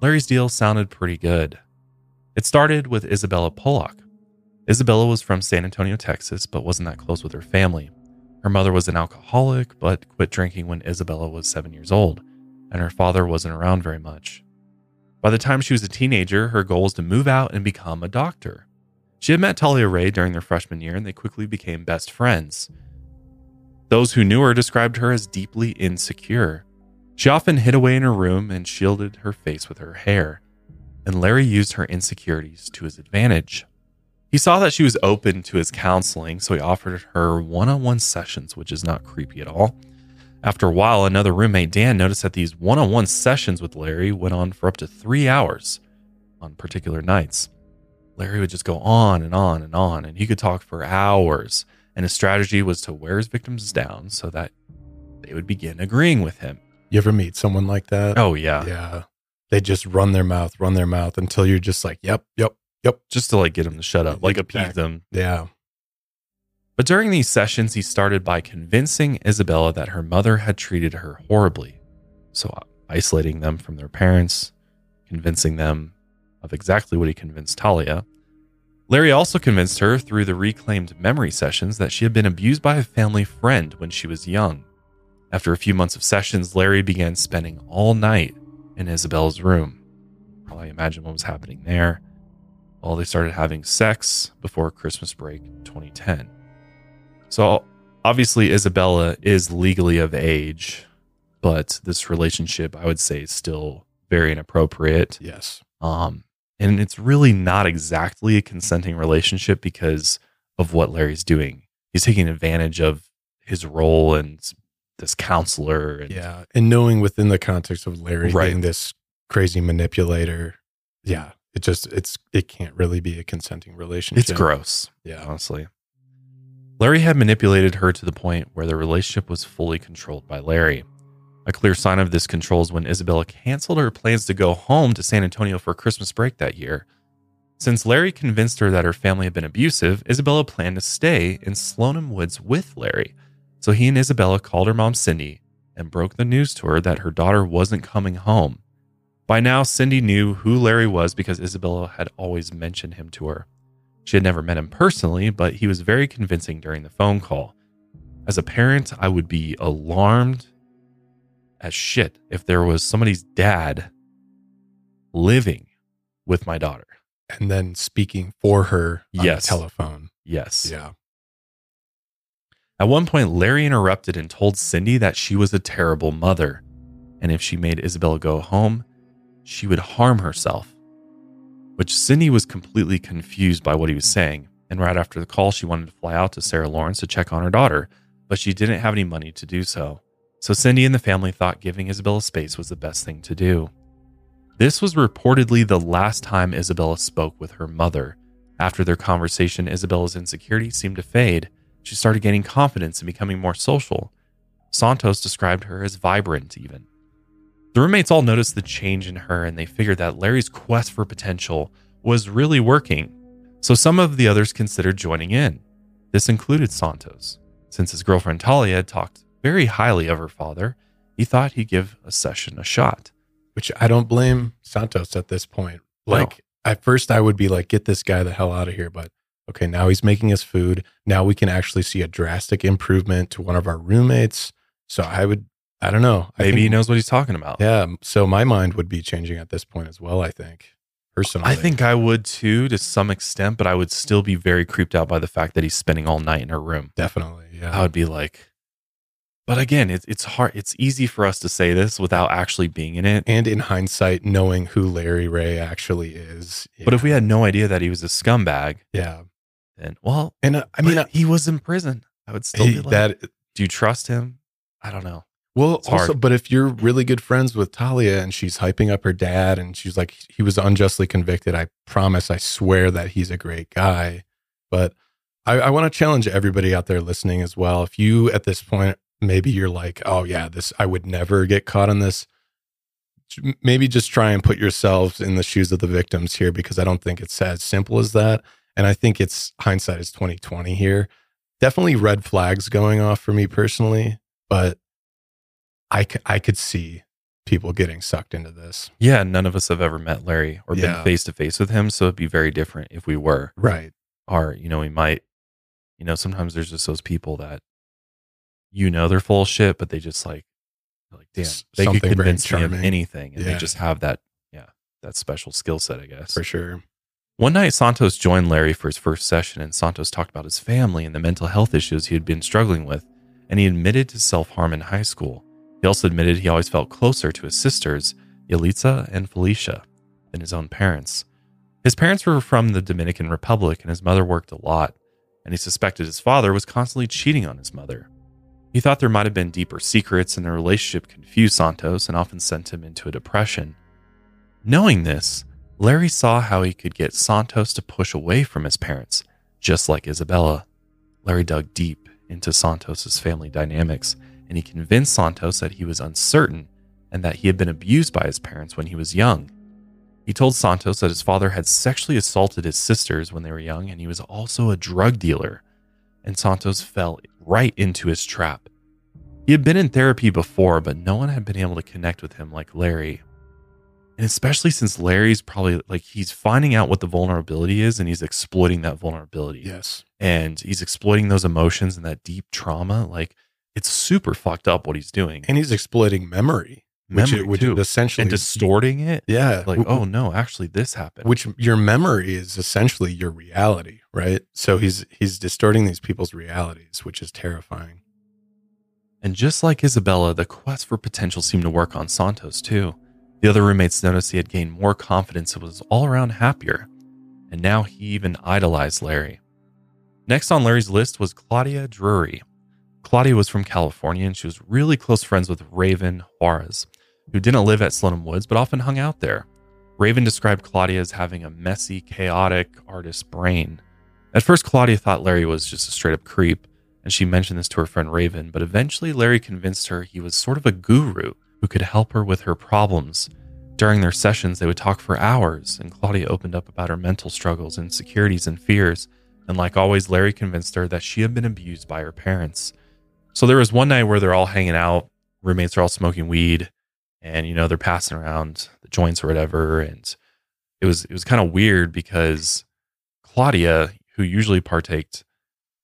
Larry's deal sounded pretty good. It started with Isabella Pollock. Isabella was from San Antonio, Texas, but wasn't that close with her family. Her mother was an alcoholic, but quit drinking when Isabella was seven years old, and her father wasn't around very much. By the time she was a teenager, her goal was to move out and become a doctor. She had met Talia Ray during their freshman year, and they quickly became best friends. Those who knew her described her as deeply insecure. She often hid away in her room and shielded her face with her hair, and Larry used her insecurities to his advantage. He saw that she was open to his counseling, so he offered her one on one sessions, which is not creepy at all. After a while, another roommate, Dan, noticed that these one on one sessions with Larry went on for up to three hours on particular nights. Larry would just go on and on and on, and he could talk for hours. And his strategy was to wear his victims down so that they would begin agreeing with him. You ever meet someone like that? Oh, yeah. Yeah. They just run their mouth, run their mouth until you're just like, yep, yep, yep. Just to like get them to shut up, like appease them. Yeah. But during these sessions, he started by convincing Isabella that her mother had treated her horribly. So, uh, isolating them from their parents, convincing them of exactly what he convinced Talia. Larry also convinced her through the reclaimed memory sessions that she had been abused by a family friend when she was young. After a few months of sessions, Larry began spending all night in Isabella's room. Probably imagine what was happening there. Well, they started having sex before Christmas break 2010. So obviously, Isabella is legally of age, but this relationship, I would say, is still very inappropriate. Yes. Um, and it's really not exactly a consenting relationship because of what Larry's doing. He's taking advantage of his role and this counselor. And Yeah. And knowing within the context of Larry Right. being this crazy manipulator, yeah, it just it's it can't really be a consenting relationship. It's gross. Yeah. Honestly. Larry had manipulated her to the point where the relationship was fully controlled by Larry. A clear sign of this control is when Isabella canceled her plans to go home to San Antonio for Christmas break that year. Since Larry convinced her that her family had been abusive, Isabella planned to stay in Slonim Woods with Larry. So he and Isabella called her mom, Cindy, and broke the news to her that her daughter wasn't coming home. By now, Cindy knew who Larry was because Isabella had always mentioned him to her. She had never met him personally, but he was very convincing during the phone call. As a parent, I would be alarmed as shit if there was somebody's dad living with my daughter. And then speaking for her on Yes. the telephone. Yes. Yeah. At one point, Larry interrupted and told Cindy that she was a terrible mother, and if she made Isabella go home, she would harm herself. Which Cindy was completely confused by what he was saying, and right after the call, she wanted to fly out to Sarah Lawrence to check on her daughter, but she didn't have any money to do so. So Cindy and the family thought giving Isabella space was the best thing to do. This was reportedly the last time Isabella spoke with her mother. After their conversation, Isabella's insecurity seemed to fade. She started gaining confidence and becoming more social. Santos described her as vibrant, even. The roommates all noticed the change in her and they figured that Larry's quest for potential was really working. So some of the others considered joining in. This included Santos. Since his girlfriend Talia had talked very highly of her father, he thought he'd give a session a shot. Which I don't blame Santos at this point. Like at first I would be like, get this guy the hell out of here. But okay, now he's making us food. Now we can actually see a drastic improvement to one of our roommates. So I would I don't know. Maybe think- he knows what he's talking about. Yeah. So my mind would be changing at this point as well, I think. Personally. I think I would too, to some extent, but I would still be very creeped out by the fact that he's spending all night in her room. definitely. Yeah. I would be like, but again, it's it's hard. It's easy for us to say this without actually being in it. and in hindsight, knowing who Larry Ray actually is. But if we had no idea that he was a scumbag, yeah. then well, And uh, I mean, but he was in prison. I would still he- be like, that do you trust him? I don't know. Well, It's also, hard. but if you're really good friends with Talia and she's hyping up her dad and she's like, he was unjustly convicted, I promise, I swear that he's a great guy. But I, I want to challenge everybody out there listening as well. If you at this point, maybe you're like, oh, yeah, this, I would never get caught in this. Maybe just try and put yourselves in the shoes of the victims here because I don't think it's as simple as that. And I think it's hindsight is 2020 here. Definitely red flags going off for me personally, but I, c- I could see people getting sucked into this. Yeah, none of us have ever met Larry or Yeah. been face to face with him, so it'd be very different if we were. Right. Or you know, we might. You know, sometimes there's just those people that, you know, they're full of shit, but they just like, like damn, they could something very convince me of anything, and Yeah. they just have that, yeah, that special skill set, I guess. For sure. One night, Santos joined Larry for his first session, and Santos talked about his family and the mental health issues he had been struggling with, and he admitted to self harm in high school. He also admitted he always felt closer to his sisters, Yalitza and Felicia, than his own parents. His parents were from the Dominican Republic, and his mother worked a lot, and he suspected his father was constantly cheating on his mother. He thought there might have been deeper secrets, and their relationship confused Santos and often sent him into a depression. Knowing this, Larry saw how he could get Santos to push away from his parents, just like Isabella. Larry dug deep into Santos's family dynamics, and he convinced Santos that he was uncertain and that he had been abused by his parents when he was young. He told Santos that his father had sexually assaulted his sisters when they were young, and he was also a drug dealer. And Santos fell right into his trap. He had been in therapy before, but no one had been able to connect with him like Larry. And especially since Larry's probably like he's finding out what the vulnerability is and he's exploiting that vulnerability. Yes. And he's exploiting those emotions and that deep trauma. Like it's super fucked up what he's doing. And he's exploiting memory, which, Memory, which too. essentially and distorting it. Yeah. Like, W- oh no, actually this happened. which your memory is essentially your reality, right? So he's he's distorting these people's realities, which is terrifying. And just like Isabella, the quest for potential seemed to work on Santos too. The other roommates noticed he had gained more confidence and was all around happier. And now he even idolized Larry. Next on Larry's list was Claudia Drury. Claudia was from California and she was really close friends with Raven Juarez, who didn't live at Slonim Woods but often hung out there. Raven described Claudia as having a messy, chaotic artist brain. At first, Claudia thought Larry was just a straight up creep, and she mentioned this to her friend Raven, but eventually Larry convinced her he was sort of a guru who could help her with her problems. During their sessions, they would talk for hours, and Claudia opened up about her mental struggles, insecurities, and fears. And like always, Larry convinced her that she had been abused by her parents. So there was one night where they're all hanging out, roommates are all smoking weed, and you know they're passing around the joints or whatever, and it was it was kind of weird because Claudia, who usually partaked,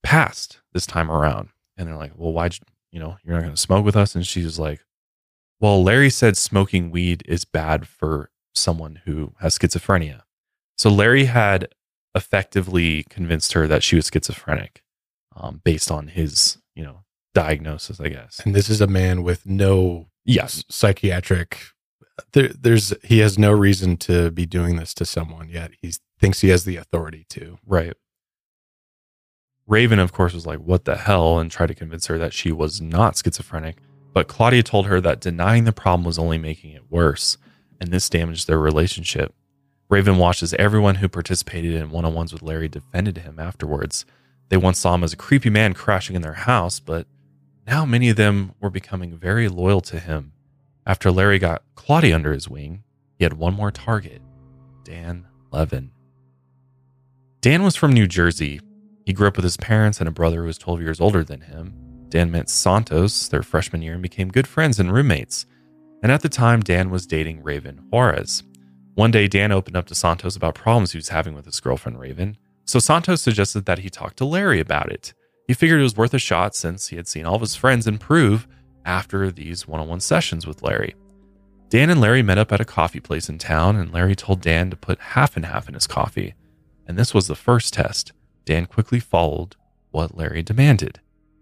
passed this time around, and they're like, "Well, why'd you, know you're not going to smoke with us?" And she's like, "Well, Larry said smoking weed is bad for someone who has schizophrenia." So Larry had effectively convinced her that she was schizophrenic, um, based on his you know diagnosis, I guess. And this is a man with no Yes. psychiatric. There, there's he has no reason to be doing this to someone yet. He thinks he has the authority to. Right. Raven, of course, was like, What the hell? and tried to convince her that she was not schizophrenic. But Claudia told her that denying the problem was only making it worse, and this damaged their relationship. Raven watches everyone who participated in one on ones with Larry defended him afterwards. They once saw him as a creepy man crashing in their house, but now many of them were becoming very loyal to him. After Larry got Claudia under his wing, he had one more target Dan Levin. Dan was from New Jersey, He grew up with his parents and a brother who was 12 years older than him. Dan met Santos their freshman year and became good friends and roommates. And at the time, Dan was dating Raven Juarez. One day, Dan opened up to Santos about problems he was having with his girlfriend, Raven. So Santos suggested that he talk to Larry about it. He figured it was worth a shot since he had seen all of his friends improve after these one on one sessions with Larry. Dan and Larry met up at a coffee place in town, and Larry told Dan to put half and half in his coffee. And this was the first test. Dan quickly followed what Larry demanded.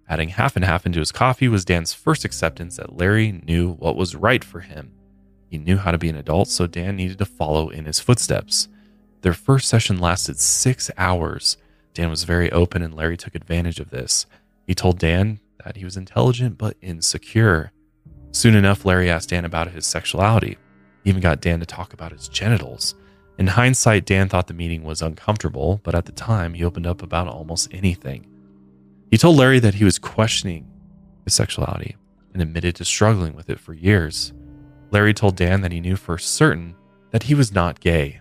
Adding half and half into his coffee was Dan's first acceptance that Larry knew what was right for him. He knew how to be an adult, so Dan needed to follow in his footsteps. Their first session lasted six hours. Dan was very open, and Larry took advantage of this. He told Dan that he was intelligent but insecure. Soon enough, Larry asked Dan about his sexuality. He even got Dan to talk about his genitals. In hindsight, Dan thought the meeting was uncomfortable, but at the time, he opened up about almost anything. He told Larry that he was questioning his sexuality and admitted to struggling with it for years. Larry told Dan that he knew for certain that he was not gay.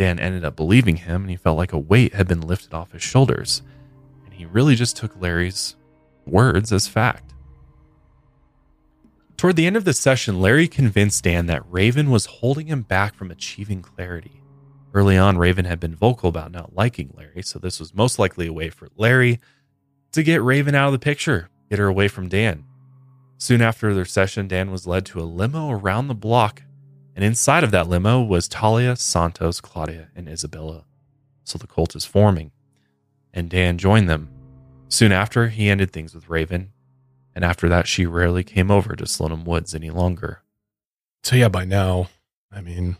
Dan ended up believing him and he felt like a weight had been lifted off his shoulders. And he really just took Larry's words as fact. Toward the end of the session, Larry convinced Dan that Raven was holding him back from achieving clarity. Early on, Raven had been vocal about not liking Larry, so this was most likely a way for Larry to get Raven out of the picture, get her away from Dan. Soon after their session, Dan was led to a limo around the block, and inside of that limo was Talia, Santos, Claudia, and Isabella. So the cult is forming, and Dan joined them. Soon after, he ended things with Raven, and after that, she rarely came over to Slonim Woods any longer. So, yeah, by now, I mean,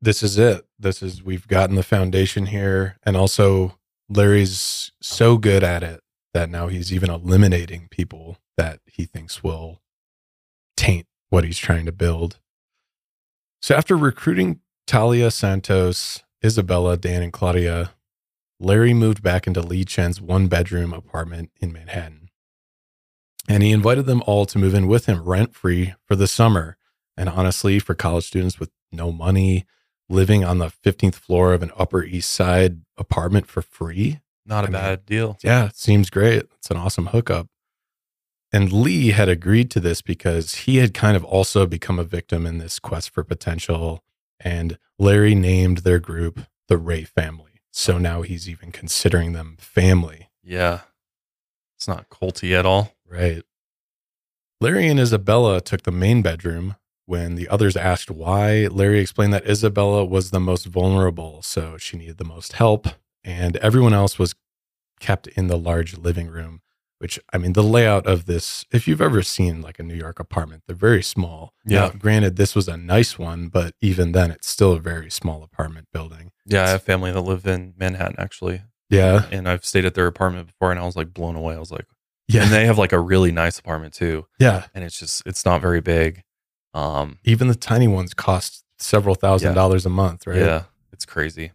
this is it. This is, we've gotten the foundation here. And also, Larry's so good at it that now he's even eliminating people that he thinks will taint what he's trying to build. So, after recruiting Talia Santos, Isabella, Dan, and Claudia, Larry moved back into Lee Chen's one bedroom apartment in Manhattan and he invited them all to move in with him rent free for the summer. And honestly, for college students with no money, living on the 15th floor of an Upper East Side apartment for free. Not a I bad mean, deal. Yeah, it seems great. It's an awesome hookup. And Lee had agreed to this because he had kind of also become a victim in this quest for potential. And Larry named their group the Ray family. So now he's even considering them family. Yeah. It's not culty at all. Right. Larry and Isabella took the main bedroom. When the others asked why, Larry explained that Isabella was the most vulnerable, so she needed the most help, and everyone else was kept in the large living room. Which, I mean, the layout of this, if you've ever seen like a New York apartment, they're very small. Yeah. Now, granted, this was a nice one, but even then, it's still a very small apartment building. Yeah, I have family that live in Manhattan, actually. Yeah. And I've stayed at their apartment before, and I was like blown away. I was like, yeah. And they have like a really nice apartment too. Yeah. And it's just it's not very big. Um even the tiny ones cost several thousand yeah. dollars a month, right? Yeah. It's crazy.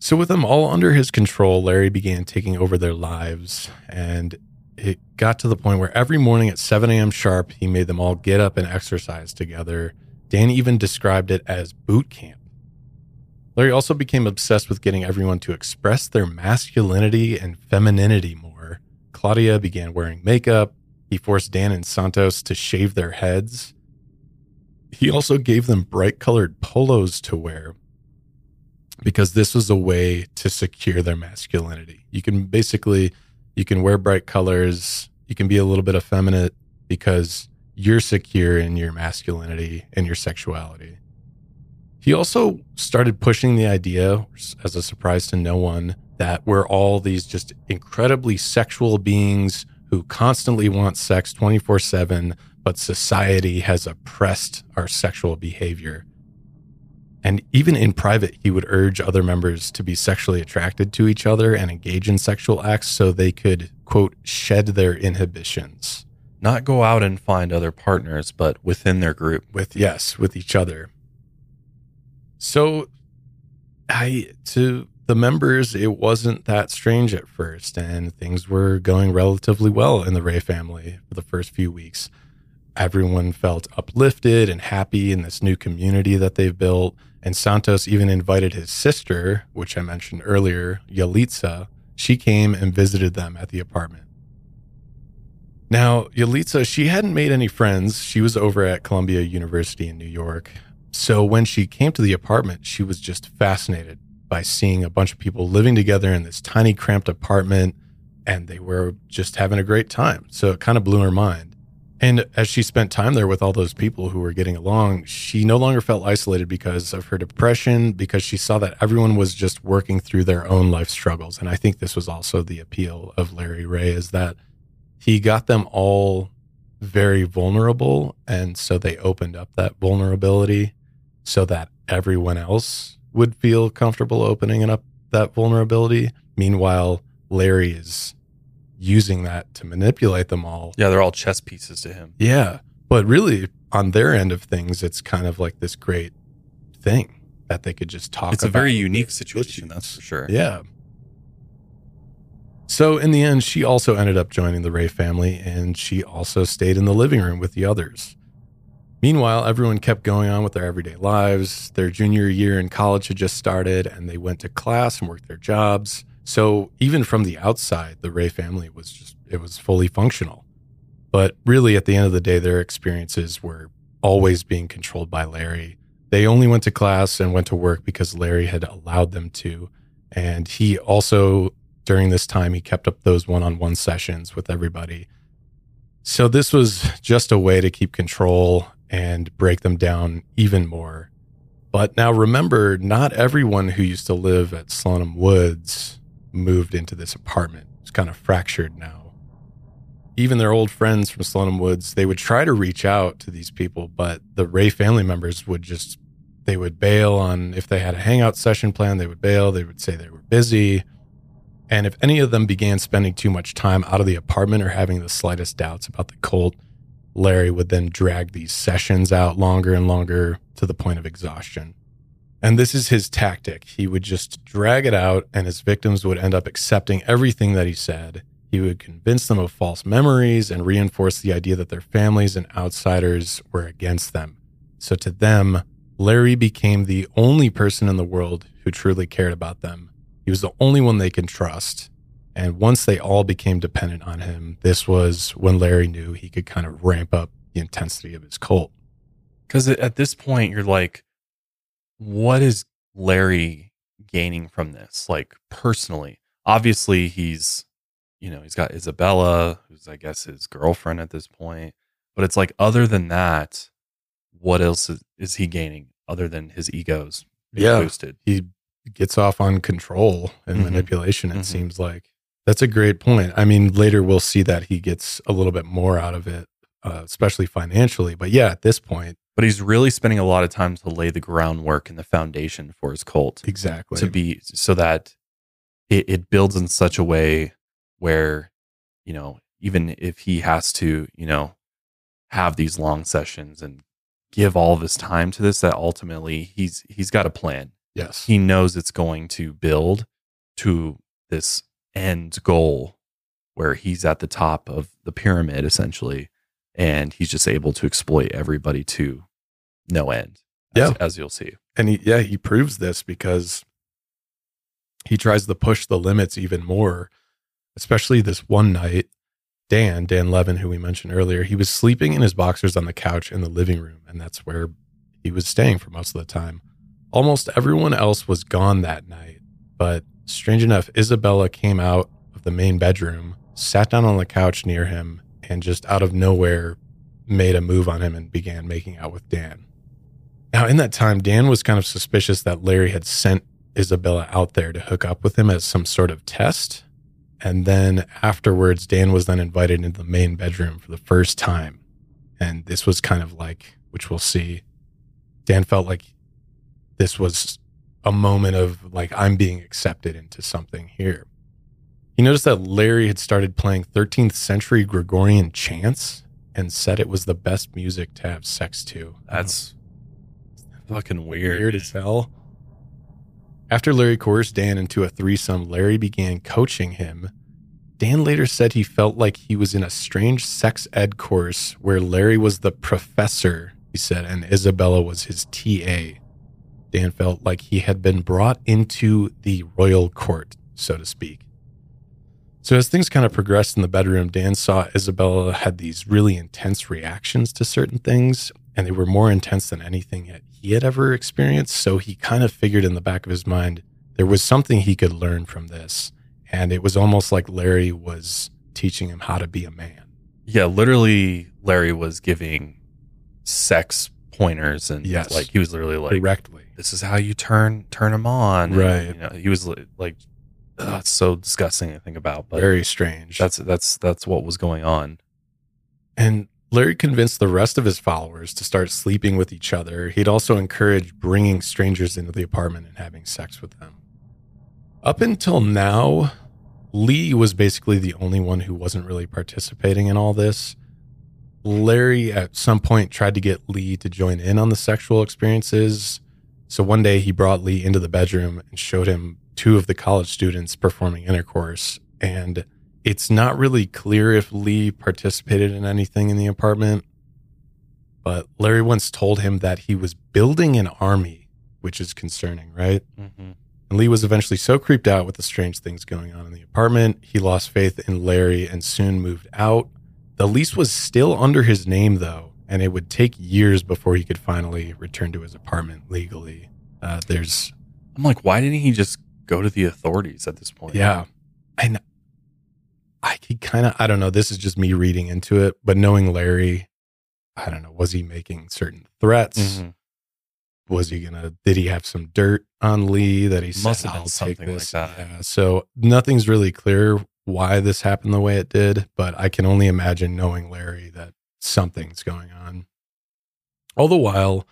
So with them all under his control, Larry began taking over their lives and it got to the point where every morning at 7 a.m. sharp, he made them all get up and exercise together. Dan even described it as boot camp. Larry also became obsessed with getting everyone to express their masculinity and femininity more Claudia began wearing makeup. He forced Dan and Santos to shave their heads. He also gave them bright colored polos to wear because this was a way to secure their masculinity. You can basically you can wear bright colors, you can be a little bit effeminate because you're secure in your masculinity and your sexuality. He also started pushing the idea as a surprise to no one that we're all these just incredibly sexual beings who constantly want sex 24 7, but society has oppressed our sexual behavior. And even in private, he would urge other members to be sexually attracted to each other and engage in sexual acts so they could, quote, shed their inhibitions. Not go out and find other partners, but within their group. With, yes, with each other. So, I, to the members, it wasn't that strange at first, and things were going relatively well in the Ray family for the first few weeks. everyone felt uplifted and happy in this new community that they've built. And Santos even invited his sister, which I mentioned earlier, Yalitza. She came and visited them at the apartment. Now, Yalitza, she hadn't made any friends. She was over at Columbia University in New York. So when she came to the apartment, she was just fascinated by seeing a bunch of people living together in this tiny, cramped apartment, and they were just having a great time. So it kind of blew her mind. And as she spent time there with all those people who were getting along, she no longer felt isolated because of her depression, because she saw that everyone was just working through their own life struggles. And I think this was also the appeal of Larry Ray is that he got them all very vulnerable. And so they opened up that vulnerability so that everyone else would feel comfortable opening up that vulnerability. Meanwhile, Larry is using that to manipulate them all. Yeah, they're all chess pieces to him. Yeah. But really, on their end of things, it's kind of like this great thing that they could just talk It's a very unique situation, that's for sure. Yeah. So in the end, she also ended up joining the Ray family and she also stayed in the living room with the others. Meanwhile, everyone kept going on with their everyday lives. Their junior year in college had just started and they went to class and worked their jobs. So even from the outside, the Ray family was just, it was fully functional. But really, at the end of the day, their experiences were always being controlled by Larry. They only went to class and went to work because Larry had allowed them to. And he also, during this time, he kept up those one on one sessions with everybody. So this was just a way to keep control and break them down even more. But now remember, not everyone who used to live at Slonim Woods moved into this apartment. It's kind of fractured now. Even their old friends from Slonim Woods, they would try to reach out to these people, but the Ray family members would just they would bail on if they had a hangout session plan, they would bail, they would say they were busy. And if any of them began spending too much time out of the apartment or having the slightest doubts about the cult, Larry would then drag these sessions out longer and longer to the point of exhaustion. And this is his tactic. He would just drag it out, and his victims would end up accepting everything that he said. He would convince them of false memories and reinforce the idea that their families and outsiders were against them. So to them, Larry became the only person in the world who truly cared about them. He was the only one they could trust. And once they all became dependent on him, this was when Larry knew he could kind of ramp up the intensity of his cult. Because at this point, you're like, what is Larry gaining from this? Like personally, obviously he's, you know, he's got Isabella, who's I guess his girlfriend at this point. But it's like, other than that, what else is, is he gaining other than his egos being Yeah. boosted? He gets off on control and Mhm. manipulation, it Mhm. seems like. That's a great point. I mean, later we'll see that he gets a little bit more out of it, uh, especially financially. But yeah, at this point, But he's really spending a lot of time to lay the groundwork and the foundation for his cult. Exactly. To be so that it, it builds in such a way where, you know, even if he has to, you know, have these long sessions and give all of his time to this, that ultimately he's he's got a plan. Yes. He knows it's going to build to this end goal where he's at the top of the pyramid essentially and he's just able to exploit everybody to no end as, Yeah. as you'll see and he, yeah, he proves this because he tries to push the limits even more, especially this one night. Dan, Dan Levin, who we mentioned earlier, he was sleeping in his boxers on the couch in the living room, and that's where he was staying for most of the time. Almost everyone else was gone that night, but strange enough, Isabella came out of the main bedroom, sat down on the couch near him, and just out of nowhere made a move on him and began making out with Dan. Now, in that time, Dan was kind of suspicious that Larry had sent Isabella out there to hook up with him as some sort of test. And then afterwards, Dan was then invited into the main bedroom for the first time. And this was kind of like, which we'll see, Dan felt like this was a moment of like, I'm being accepted into something here. He noticed that Larry had started playing 13th century Gregorian chants and said it was the best music to have sex to. that's fucking weird Weird as hell. After Larry coerced Dan into a threesome, Larry began coaching him Dan later said he felt like he was in a strange sex ed course where Larry was the professor, he said, and Isabella was his TA. Dan felt like he had been brought into the royal court, so to speak. So, as things kind of progressed in the bedroom, Dan saw Isabella had these really intense reactions to certain things, and they were more intense than anything that he had ever experienced. So, he kind of figured in the back of his mind there was something he could learn from this. And it was almost like Larry was teaching him how to be a man. Yeah, literally, Larry was giving sex pointers and Yes. like he was literally like Directly. this is how you turn turn them on. And, Right. you know, he was like, ugh, it's so disgusting to think about. But Very strange. that's that's that's what was going on. And Larry convinced the rest of his followers to start sleeping with each other. He'd also encouraged bringing strangers into the apartment and having sex with them. Up until now, Lee was basically the only one who wasn't really participating in all this. Larry at some point tried to get Lee to join in on the sexual experiences. So one day he brought Lee into the bedroom and showed him two of the college students performing intercourse. And it's not really clear if Lee participated in anything in the apartment, but Larry once told him that he was building an army, which is concerning, right? Mhm. And Lee was eventually so creeped out with the strange things going on in the apartment, he lost faith in Larry and soon moved out. The lease was still under his name, though, and it would take years before he could finally return to his apartment legally. Uh, there's, I'm like, why didn't he just go to the authorities at this point? yeah, and I could kind of, I don't know, this is just me reading into it, but knowing Larry, I don't know, was he making certain threats? Mhm. Was he gonna? Did he have some dirt on Lee that he Must said, have been "I'll take something like that. Yeah. So nothing's really clear why this happened the way it did, but I can only imagine knowing Larry that something's going on. All the while,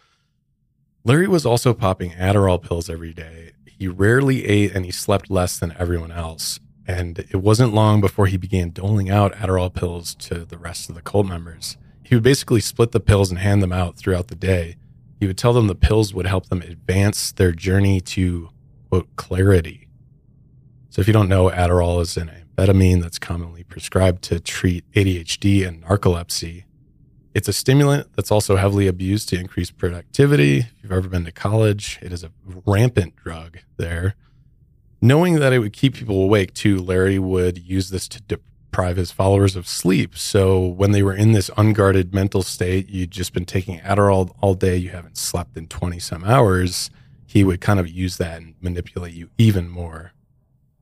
Larry was also popping Adderall pills every day. He rarely ate and he slept less than everyone else. And it wasn't long before he began doling out Adderall pills to the rest of the cult members. He would basically split the pills and hand them out throughout the day. He would tell them the pills would help them advance their journey to, quote, clarity. So if you don't know, Adderall is an amphetamine that's commonly prescribed to treat ADHD and narcolepsy. It's a stimulant that's also heavily abused to increase productivity. If you've ever been to college, it is a rampant drug there. Knowing that it would keep people awake too, Larry would use this to deprive his followers of sleep. So when they were in this unguarded mental state, you'd just been taking Adderall all day, you haven't slept in 20 some hours, he would kind of use that and manipulate you even more.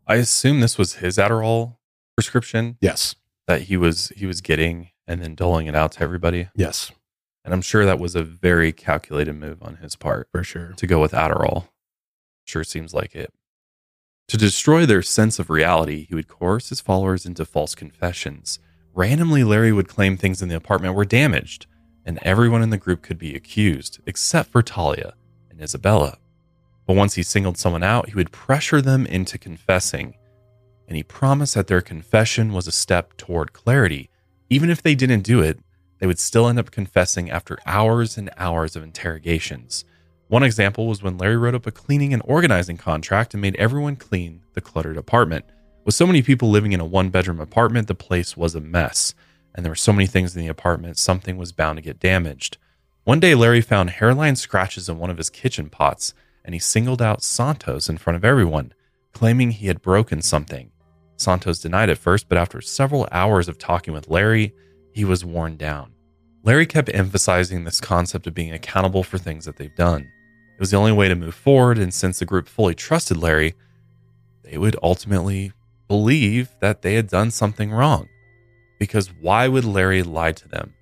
I assume this was his Adderall prescription Yes. that he was he was getting and then doling it out to everybody. Yes, And I'm sure that was a very calculated move on his part for sure. to go with Adderall. Sure seems like it. To destroy their sense of reality, he would coerce his followers into false confessions. Randomly, Larry would claim things in the apartment were damaged, and everyone in the group could be accused, except for Talia and Isabella. But once he singled someone out, he would pressure them into confessing, and he promised that their confession was a step toward clarity. Even if they didn't do it, they would still end up confessing after hours and hours of interrogations. One example was when Larry wrote up a cleaning and organizing contract and made everyone clean the cluttered apartment. With so many people living in a one bedroom apartment, the place was a mess. And there were so many things in the apartment, something was bound to get damaged. One day, Larry found hairline scratches in one of his kitchen pots, and he singled out Santos in front of everyone, claiming he had broken something. Santos denied at first, but after several hours of talking with Larry, he was worn down. Larry kept emphasizing this concept of being accountable for things that they've done. It was the only way to move forward, and since the group fully trusted Larry, they would ultimately believe that they had done something wrong. Because why would Larry lie to them?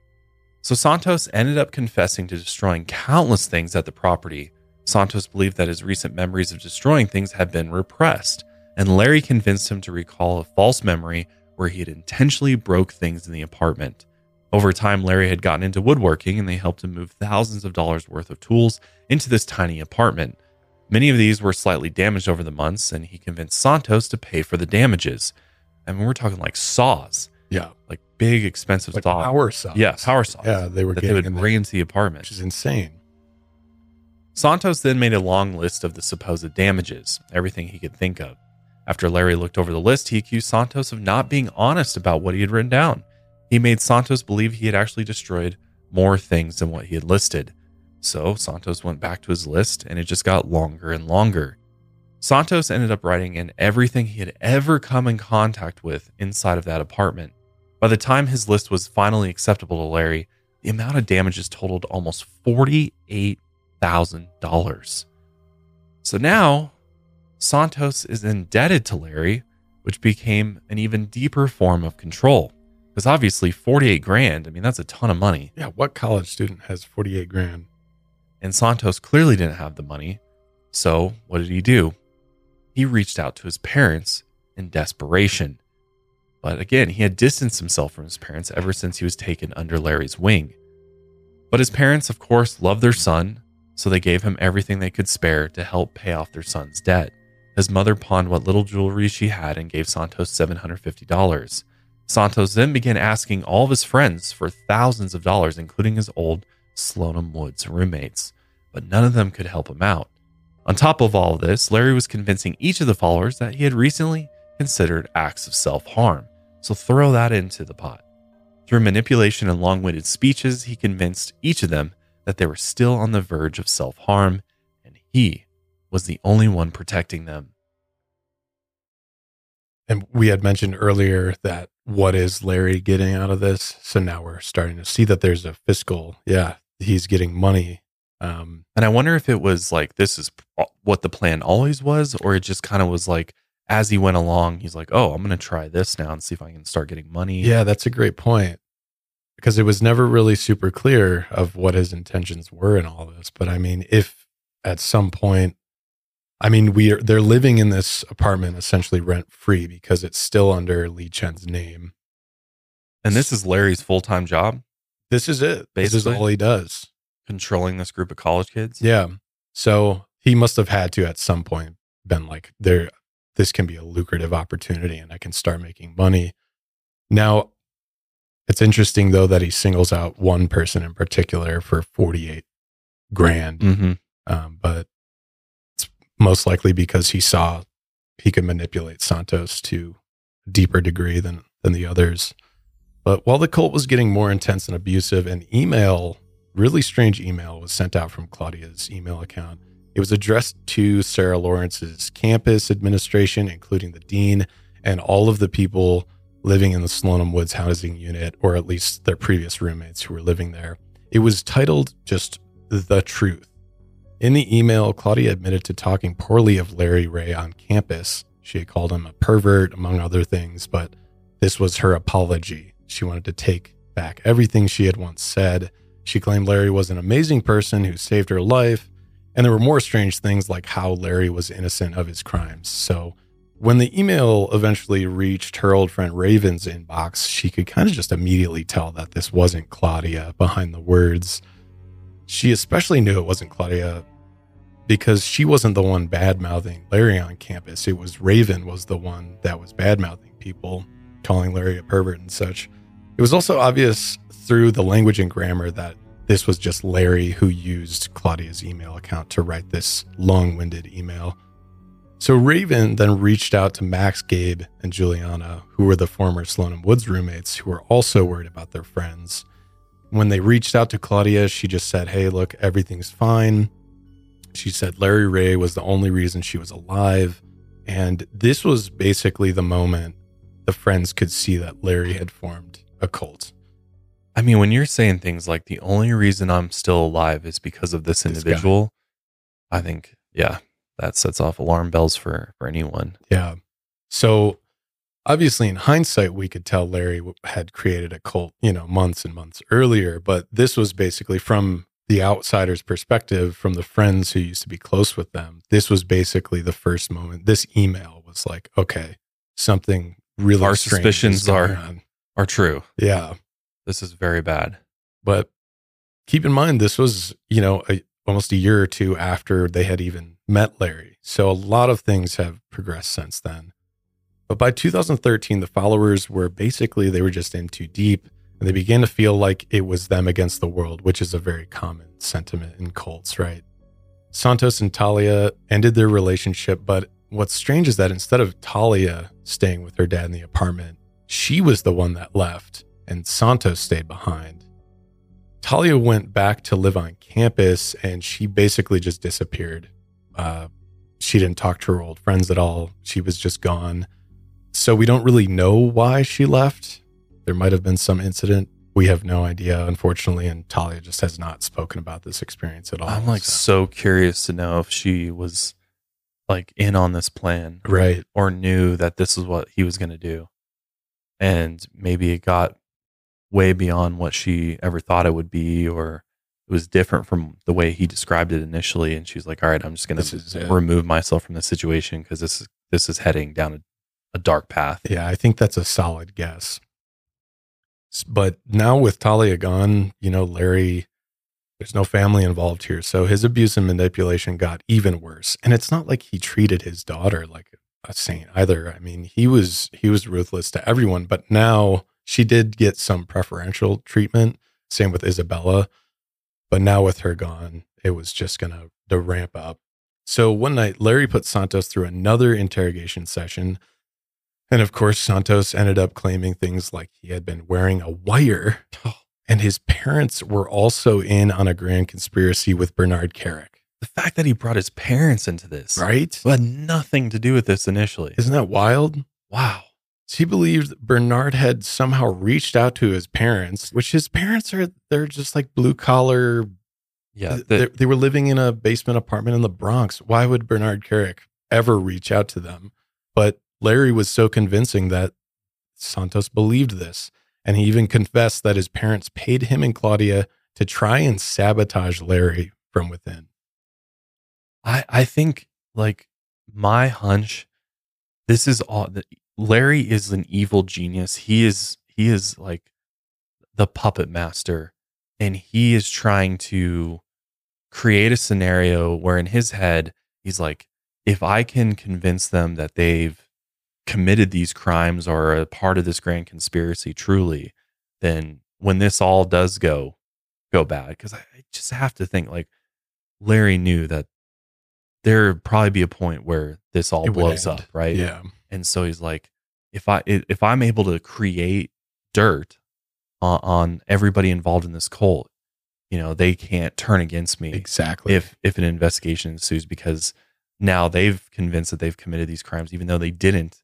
So Santos ended up confessing to destroying countless things at the property. Santos believed that his recent memories of destroying things had been repressed, and Larry convinced him to recall a false memory where he had intentionally broke things in the apartment. Over time, Larry had gotten into woodworking and they helped him move thousands of dollars worth of tools into this tiny apartment. Many of these were slightly damaged over the months, and he convinced Santos to pay for the damages. I mean, we're talking like saws, Yeah. like big, expensive Like saws. power saws. Yeah, power saws. Yeah, they were that they getting would in there. bring into the apartment. Which is insane. Santos then made a long list of the supposed damages, everything he could think of. After Larry looked over the list, he accused Santos of not being honest about what he had written down. He made Santos believe he had actually destroyed more things than what he had listed. So Santos went back to his list and it just got longer and longer. Santos ended up writing in everything he had ever come in contact with inside of that apartment. By the time his list was finally acceptable to Larry, the amount of damages totaled almost $48,000. So now Santos is indebted to Larry, which became an even deeper form of control. Because obviously, 48 grand, I mean, that's a ton of money. Yeah, what college student has 48 grand? And Santos clearly didn't have the money. So, what did he do? He reached out to his parents in desperation. But again, he had distanced himself from his parents ever since he was taken under Larry's wing. But his parents, of course, loved their son, so they gave him everything they could spare to help pay off their son's debt. His mother pawned what little jewelry she had and gave Santos $750. Santos then began asking all of his friends for thousands of dollars, including his old Slonim Woods roommates, but none of them could help him out. On top of all of this, Larry was convincing each of the followers that he had recently considered acts of self harm, so throw that into the pot. Through manipulation and long winded speeches, he convinced each of them that they were still on the verge of self harm, and he was the only one protecting them. And we had mentioned earlier that what is Larry getting out of this? So now we're starting to see that there's a fiscal, yeah, he's getting money. Um, and I wonder if it was like this is what the plan always was, or it just kind of was like as he went along, he's like, oh, I'm going to try this now and see if I can start getting money. Yeah, that's a great point because it was never really super clear of what his intentions were in all this. But I mean, if at some point, I mean, we are they're living in this apartment essentially rent free because it's still under Lee Chen's name. And this is Larry's full time job. This is it. Basically, this is all he does. Controlling this group of college kids. Yeah. So he must have had to at some point been like, there, this can be a lucrative opportunity and I can start making money. Now, it's interesting though that he singles out one person in particular for 48 grand. Mm-hmm. Um, but most likely because he saw he could manipulate Santos to a deeper degree than, than the others. But while the cult was getting more intense and abusive, an email, really strange email, was sent out from Claudia's email account. It was addressed to Sarah Lawrence's campus administration, including the dean and all of the people living in the Slonim Woods housing unit, or at least their previous roommates who were living there. It was titled just The Truth. In the email, Claudia admitted to talking poorly of Larry Ray on campus. She had called him a pervert, among other things, but this was her apology. She wanted to take back everything she had once said. She claimed Larry was an amazing person who saved her life, and there were more strange things like how Larry was innocent of his crimes. So when the email eventually reached her old friend Raven's inbox, she could kind of just immediately tell that this wasn't Claudia behind the words. She especially knew it wasn't Claudia because she wasn't the one bad mouthing Larry on campus. It was Raven was the one that was bad mouthing people, calling Larry a pervert and such. It was also obvious through the language and grammar that this was just Larry who used Claudia's email account to write this long winded email. So Raven then reached out to Max, Gabe, and Juliana, who were the former Slonim Woods roommates, who were also worried about their friends. When they reached out to Claudia, she just said, Hey, look, everything's fine. She said Larry Ray was the only reason she was alive. And this was basically the moment the friends could see that Larry had formed a cult. I mean, when you're saying things like the only reason I'm still alive is because of this individual, this I think, yeah, that sets off alarm bells for for anyone. Yeah. So obviously in hindsight we could tell Larry had created a cult, you know, months and months earlier, but this was basically from the outsider's perspective from the friends who used to be close with them. This was basically the first moment. This email was like, okay, something really our suspicions are on. are true. Yeah. This is very bad. But keep in mind this was, you know, a, almost a year or two after they had even met Larry. So a lot of things have progressed since then. But by 2013, the followers were basically, they were just in too deep and they began to feel like it was them against the world, which is a very common sentiment in cults, right? Santos and Talia ended their relationship, but what's strange is that instead of Talia staying with her dad in the apartment, she was the one that left and Santos stayed behind. Talia went back to live on campus and she basically just disappeared. Uh, she didn't talk to her old friends at all. She was just gone. So we don't really know why she left. There might have been some incident. We have no idea, unfortunately. And Talia just has not spoken about this experience at all. I'm like so. curious to know if she was like in on this plan, right? Or knew that this is what he was going to do, and maybe it got way beyond what she ever thought it would be, or it was different from the way he described it initially. And she's like, "All right, I'm just going to remove myself from the situation because this is this is heading down a, a dark path." Yeah, I think that's a solid guess. But now with Talia gone, you know, Larry, there's no family involved here. So his abuse and manipulation got even worse. And it's not like he treated his daughter like a saint either. I mean, he was he was ruthless to everyone, but now she did get some preferential treatment. Same with Isabella. But now with her gone, it was just gonna to ramp up. So one night, Larry put Santos through another interrogation session and of course, Santos ended up claiming things like he had been wearing a wire, and his parents were also in on a grand conspiracy with Bernard Kerik. The fact that he brought his parents into this, right? Had nothing to do with this initially. Isn't that wild? Wow. He believed Bernard had somehow reached out to his parents, which his parents are, they're just like blue collar. Yeah. The, they, they were living in a basement apartment in the Bronx. Why would Bernard Kerik ever reach out to them? But Larry was so convincing that Santos believed this. And he even confessed that his parents paid him and Claudia to try and sabotage Larry from within. I, I think, like, my hunch, this is all Larry is an evil genius. He is, he is like the puppet master, and he is trying to create a scenario where in his head, he's like, if I can convince them that they've committed these crimes or are a part of this grand conspiracy truly, then when this all does go go bad, because I, I just have to think like Larry knew that there'd probably be a point where this all blows up, right? Yeah. And so he's like, if I if I'm able to create dirt on, on everybody involved in this cult, you know, they can't turn against me exactly if if an investigation ensues because now they've convinced that they've committed these crimes even though they didn't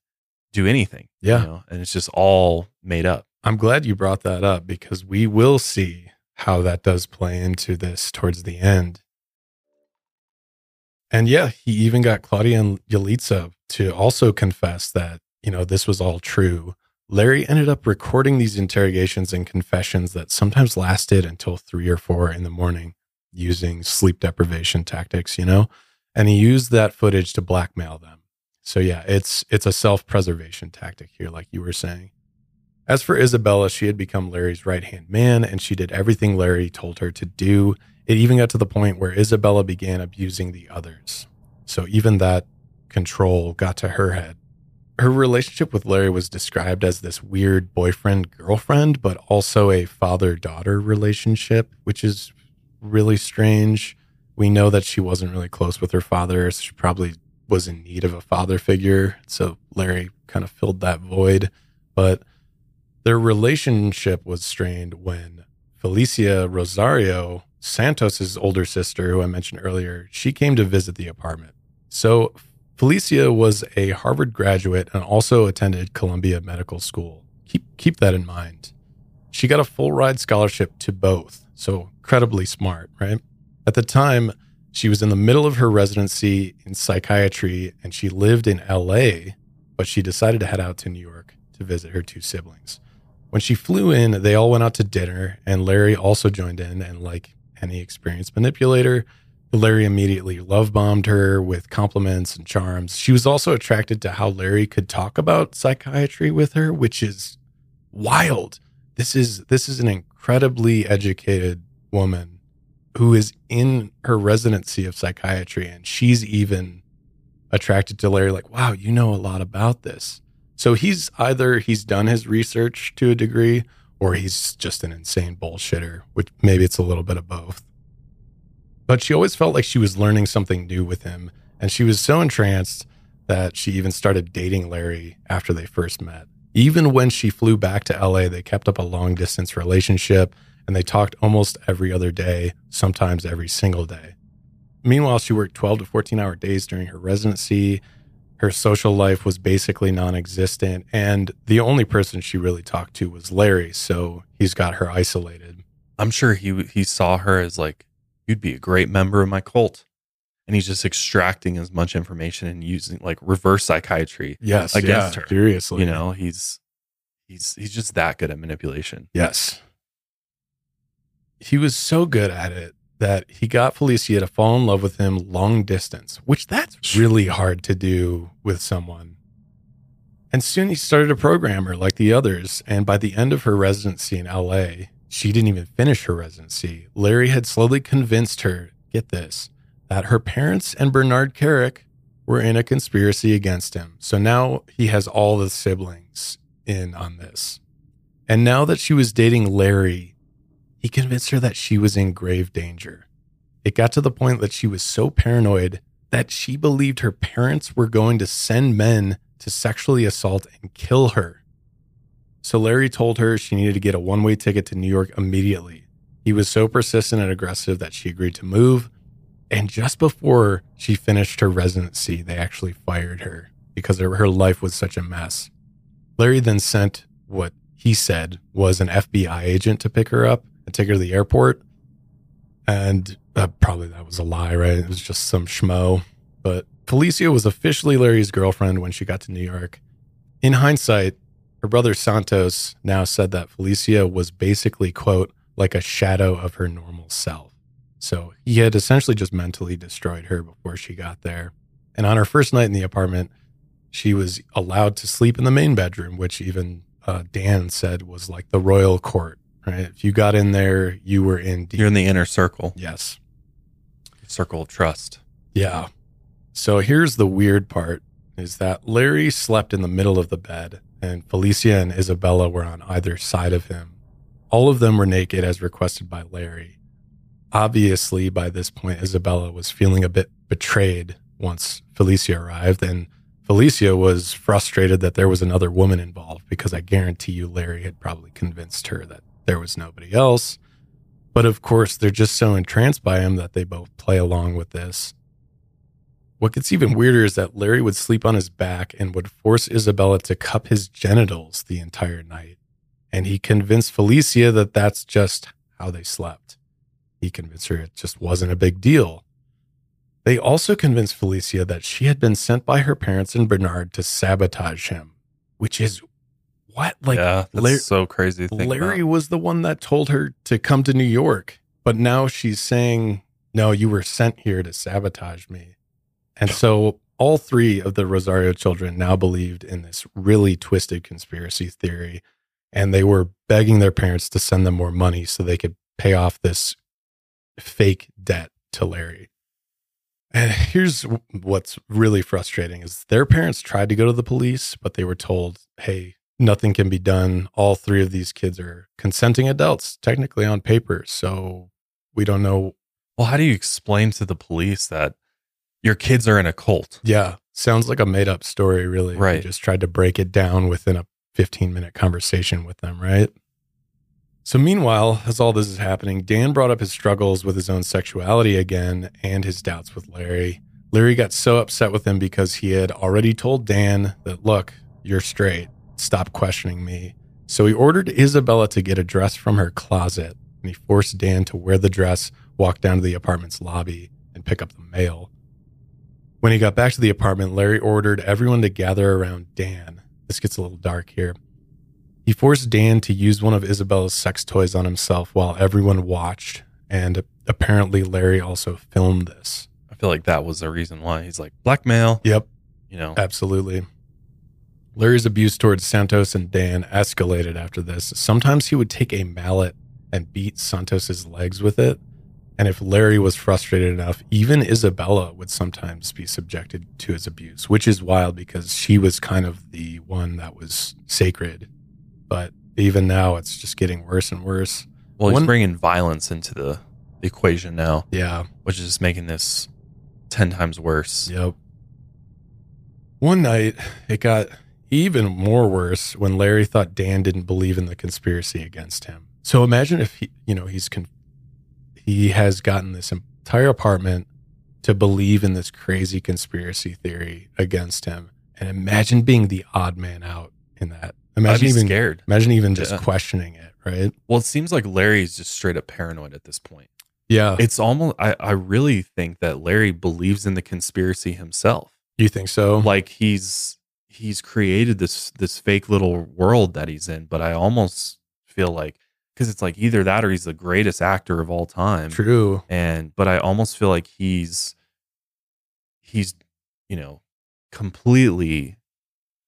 do anything. Yeah. You know? And it's just all made up. I'm glad you brought that up because we will see how that does play into this towards the end. And yeah, he even got Claudia and Yalitza to also confess that, you know, this was all true. Larry ended up recording these interrogations and confessions that sometimes lasted until three or four in the morning using sleep deprivation tactics, you know? And he used that footage to blackmail them. So yeah, it's it's a self-preservation tactic here like you were saying. As for Isabella, she had become Larry's right-hand man and she did everything Larry told her to do. It even got to the point where Isabella began abusing the others. So even that control got to her head. Her relationship with Larry was described as this weird boyfriend girlfriend, but also a father daughter relationship, which is really strange. We know that she wasn't really close with her father. So she probably was in need of a father figure. So Larry kind of filled that void. But their relationship was strained when Felicia Rosario, Santos's older sister, who I mentioned earlier, she came to visit the apartment. So Felicia was a Harvard graduate and also attended Columbia Medical School. Keep keep that in mind. She got a full ride scholarship to both, so incredibly smart, right? At the time, she was in the middle of her residency in psychiatry and she lived in LA, but she decided to head out to New York to visit her two siblings. When she flew in, they all went out to dinner and Larry also joined in. And like any experienced manipulator, Larry immediately love bombed her with compliments and charms. She was also attracted to how Larry could talk about psychiatry with her, which is wild. This is this is an incredibly educated woman who is in her residency of psychiatry and she's even attracted to Larry like wow you know a lot about this so he's either he's done his research to a degree or he's just an insane bullshitter which maybe it's a little bit of both but she always felt like she was learning something new with him and she was so entranced that she even started dating Larry after they first met. Even when she flew back to LA, they kept up a long distance relationship and they talked almost every other day, sometimes every single day. Meanwhile, she worked 12 to 14 hour days during her residency. Her social life was basically non existent. And the only person she really talked to was Larry. So he's got her isolated. I'm sure he he saw her as like, you'd be a great member of my cult. And he's just extracting as much information and using like reverse psychiatry Yes. against yeah, her. Seriously. You know, he's he's he's just that good at manipulation. Yes. He was so good at it that he got Felicia to fall in love with him long distance, which that's really hard to do with someone. And soon he started a programmer like the others. And by the end of her residency in LA, she didn't even finish her residency. Larry had slowly convinced her, get this, that her parents and Bernard Kerik were in a conspiracy against him. So now he has all the siblings in on this. And now that she was dating Larry, he convinced her that she was in grave danger. It got to the point that she was so paranoid that she believed her parents were going to send men to sexually assault and kill her. So Larry told her she needed to get a one way ticket to New York immediately. He was so persistent and aggressive that she agreed to move. And just before she finished her residency, they actually fired her because her, her life was such a mess. Larry then sent what he said was an FBI agent to pick her up and take her to the airport. And uh, probably that was a lie, right? It was just some schmo. But Felicia was officially Larry's girlfriend when she got to New York. In hindsight, her brother Santos now said that Felicia was basically, quote, like a shadow of her normal self. So he had essentially just mentally destroyed her before she got there. And on her first night in the apartment, she was allowed to sleep in the main bedroom, which even uh, Dan said was like the royal court, right? If you got in there, you were in deep. You're in the inner circle. Yes. Circle of trust. Yeah. So here's the weird part is that Larry slept in the middle of the bed and Felicia and Isabella were on either side of him. All of them were naked as requested by Larry. Obviously, by this point, Isabella was feeling a bit betrayed once Felicia arrived, and Felicia was frustrated that there was another woman involved because I guarantee you Larry had probably convinced her that there was nobody else. But of course, they're just so entranced by him that they both play along with this. What gets even weirder is that Larry would sleep on his back and would force Isabella to cup his genitals the entire night. And he convinced Felicia that that's just how they slept. He convinced her it just wasn't a big deal. They also convinced Felicia that she had been sent by her parents and Bernard to sabotage him, which is what? Like, yeah, that's Larry, so crazy. Larry about. was the one that told her to come to New York, but now she's saying, no, you were sent here to sabotage me. And so all three of the Rosario children now believed in this really twisted conspiracy theory. And they were begging their parents to send them more money so they could pay off this fake debt to Larry. And here's what's really frustrating is their parents tried to go to the police, but they were told, hey, nothing can be done. All three of these kids are consenting adults, technically on paper. So we don't know. Well, how do you explain to the police that your kids are in a cult? Yeah. Sounds like a made up story, really. Right. We just tried to break it down within a 15 minute conversation with them, right? So, meanwhile, as all this is happening, Dan brought up his struggles with his own sexuality again and his doubts with Larry. Larry got so upset with him because he had already told Dan that, look, you're straight. Stop questioning me. So he ordered Isabella to get a dress from her closet and he forced Dan to wear the dress, walk down to the apartment's lobby, and pick up the mail. When he got back to the apartment, Larry ordered everyone to gather around Dan. This gets a little dark here. He forced Dan to use one of Isabella's sex toys on himself while everyone watched, and apparently Larry also filmed this. I feel like that was the reason why he's like blackmail. Yep. You know, Absolutely. Larry's abuse towards Santos and Dan escalated after this. Sometimes he would take a mallet and beat Santos's legs with it. And if Larry was frustrated enough, even Isabella would sometimes be subjected to his abuse, which is wild because she was kind of the one that was sacred. But even now, it's just getting worse and worse. well, he's One- bringing violence into the equation now, Yeah. which is just making this ten times worse. Yep. One night, it got even more worse when Larry thought Dan didn't believe in the conspiracy against him. So imagine if he, you know, he's con- he has gotten this entire apartment to believe in this crazy conspiracy theory against him, and imagine being the odd man out in that. Imagine even scared. Imagine even just Yeah. questioning it, right? Well, it seems like Larry's just straight up paranoid at this point. Yeah. It's almost I, I really think that Larry believes in the conspiracy himself. You think so? Like he's he's created this this fake little world that he's in, but I almost feel like because it's like either that or he's the greatest actor of all time. True. And but I almost feel like he's he's you know completely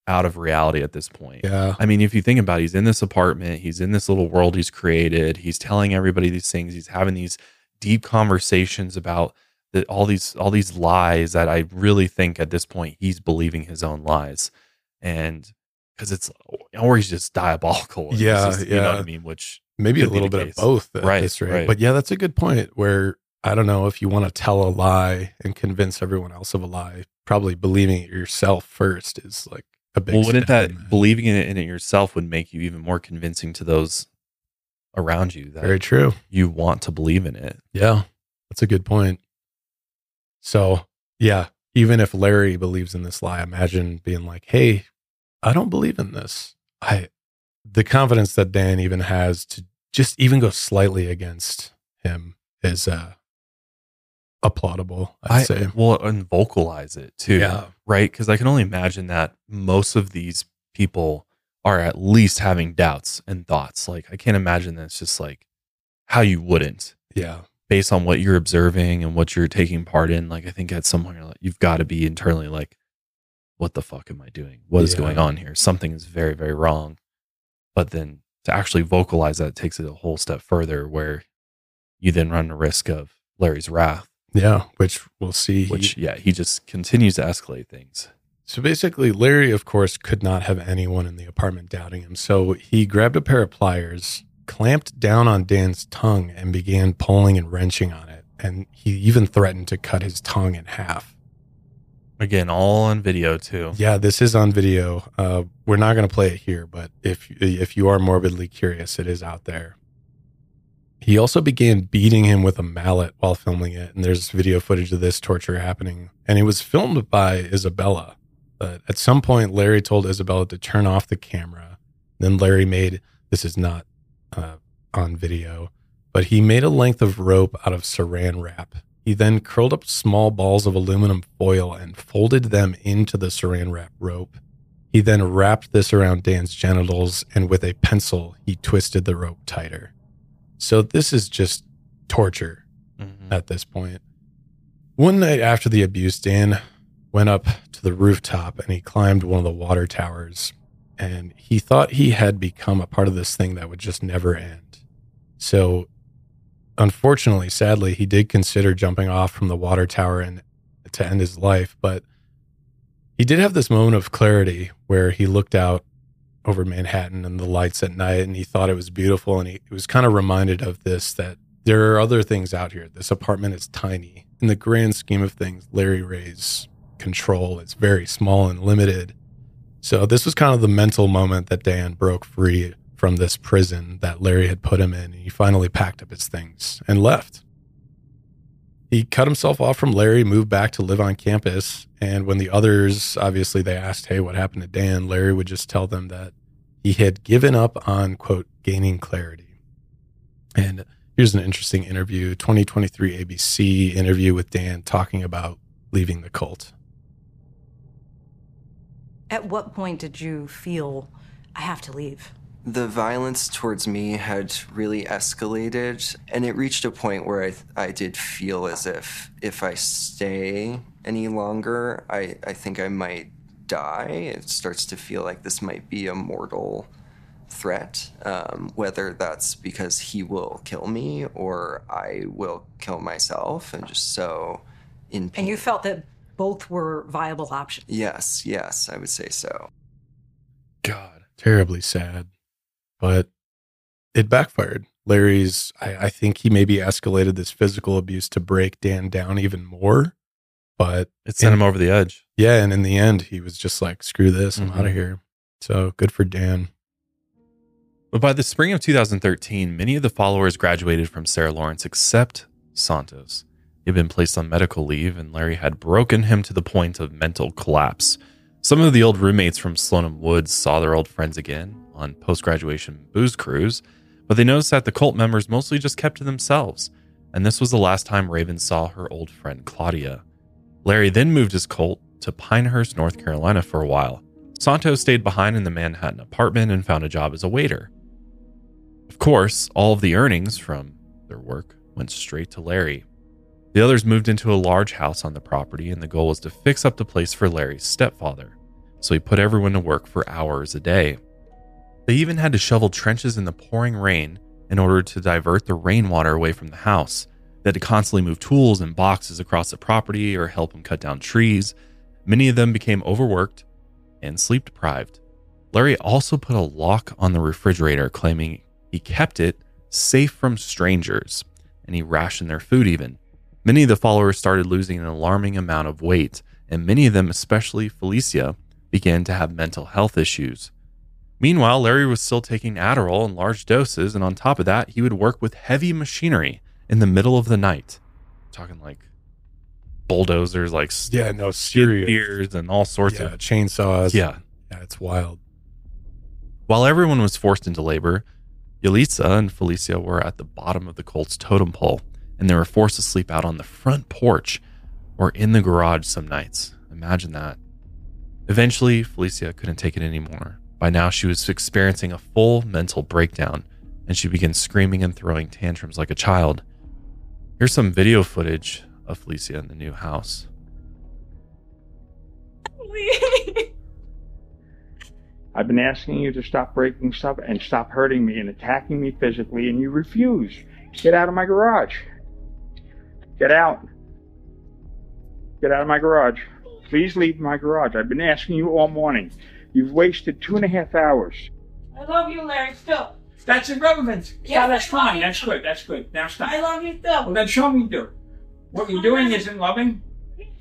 out of reality at this point. Yeah. I mean, if you think about it, he's in this apartment, he's in this little world he's created, he's telling everybody these things, he's having these deep conversations about the, all these all these lies that I really think at this point he's believing his own lies. And because it's or he's just diabolical. Yeah, just- yeah. You know what I mean? Which maybe a little bit case. of both at Right, this rate. right. But yeah, that's a good point where I don't know if you want to tell a lie and convince everyone else of a lie, probably believing it yourself first is like a big well, wouldn't that believing in it, in it yourself would make you even more convincing to those around you that Very true. you want to believe in it. Yeah, that's a good point. So, yeah, even if Larry believes in this lie, imagine being like, "Hey, I don't believe in this." I the confidence that Dan even has to just even go slightly against him is uh applaudable, I'd I say. well, and vocalize it too, Yeah. right? Because I can only imagine that most of these people are at least having doubts and thoughts. Like I can't imagine that it's just like how you wouldn't, Yeah. based on what you're observing and what you're taking part in. Like I think at some point you're like, you've got to be internally like, what the fuck am I doing? What is Yeah. going on here? Something is very, very wrong. But then to actually vocalize that takes it a whole step further, where you then run the risk of Larry's wrath. Yeah, which we'll see. Which yeah, he just continues to escalate things. So basically, Larry, of course, could not have anyone in the apartment doubting him. So he grabbed a pair of pliers, clamped down on Dan's tongue, and began pulling and wrenching on it. And he even threatened to cut his tongue in half. Again, all on video too. Yeah, this is on video. Uh, we're not going to play it here, but if if you are morbidly curious, it is out there. He also began beating him with a mallet while filming it, and there's video footage of this torture happening. And it was filmed by Isabella. But at some point, Larry told Isabella to turn off the camera. Then Larry made this is not uh, on video, but he made a length of rope out of saran wrap. He then curled up small balls of aluminum foil and folded them into the saran wrap rope. He then wrapped this around Dan's genitals, and with a pencil, he twisted the rope tighter. So this is just torture mm-hmm. at this point. One night after the abuse, Dan went up to the rooftop and he climbed one of the water towers. And he thought he had become a part of this thing that would just never end. So, unfortunately, sadly, he did consider jumping off from the water tower and to end his life. But he did have this moment of clarity where he looked out over Manhattan and the lights at night and he thought it was beautiful. And he was kind of reminded of this that there are other things out here. This apartment is tiny. In the grand scheme of things, Larry Ray's control is very small and limited. So this was kind of the mental moment that Dan broke free from this prison that Larry had put him in. And he finally packed up his things and left. He cut himself off from Larry, moved back to live on campus. And when the others, obviously, they asked, Hey, what happened to Dan? Larry would just tell them that he had given up on, quote, gaining clarity. And here's an interesting interview 2023 ABC interview with Dan talking about leaving the cult. At what point did you feel I have to leave? The violence towards me had really escalated, and it reached a point where I, I did feel as if if I stay any longer, I, I think I might die. It starts to feel like this might be a mortal threat, um, whether that's because he will kill me or I will kill myself, and just so in pain. And you felt that both were viable options. Yes, yes, I would say so. God, terribly sad, but it backfired. Larry's, I, I think he maybe escalated this physical abuse to break Dan down even more. but It sent in- him over the edge. Yeah, and in the end, he was just like, "Screw this, I'm out of mm-hmm. here." So good for Dan. But by the spring of 2013, many of the followers graduated from Sarah Lawrence except Santos. He had been placed on medical leave, and Larry had broken him to the point of mental collapse. Some of the old roommates from Slonim Woods saw their old friends again on post graduation booze cruise, but they noticed that the cult members mostly just kept to themselves. And this was the last time Raven saw her old friend Claudia. Larry then moved his cult to Pinehurst, North Carolina for a while. Santos stayed behind in the Manhattan apartment and found a job as a waiter. Of course, all of the earnings from their work went straight to Larry. The others moved into a large house on the property, and the goal was to fix up the place for Larry's stepfather. So he put everyone to work for hours a day. They even had to shovel trenches in the pouring rain in order to divert the rainwater away from the house. They had to constantly move tools and boxes across the property or help them cut down trees. Many of them became overworked and sleep deprived. Larry also put a lock on the refrigerator, claiming he kept it safe from strangers, and he rationed their food even. Many of the followers started losing an alarming amount of weight, and many of them, especially Felicia, began to have mental health issues. Meanwhile, Larry was still taking Adderall in large doses, and on top of that, he would work with heavy machinery in the middle of the night. talking like bulldozers, like Yeah, no, serious. steers and all sorts Yeah, of chainsaws. Yeah. Yeah, it's wild. While everyone was forced into labor, Yalitza and Felicia were at the bottom of the Colts totem pole, and they were forced to sleep out on the front porch or in the garage some nights. Imagine that. Eventually, Felicia couldn't take it anymore. By now, she was experiencing a full mental breakdown, and she began screaming and throwing tantrums like a child. Here's some video footage of Felicia in the new house. I've been asking you to stop breaking stuff and stop hurting me and attacking me physically, and you refuse. Get out of my garage. Get out. Get out of my garage. Please leave my garage. I've been asking you all morning. You've wasted two and a half hours. I love you, Larry, still. That's irrelevant. Yes, yeah, that's I fine. That's good. That's good. Now stop. I love you still. Well, then show me you do. What you're doing isn't loving.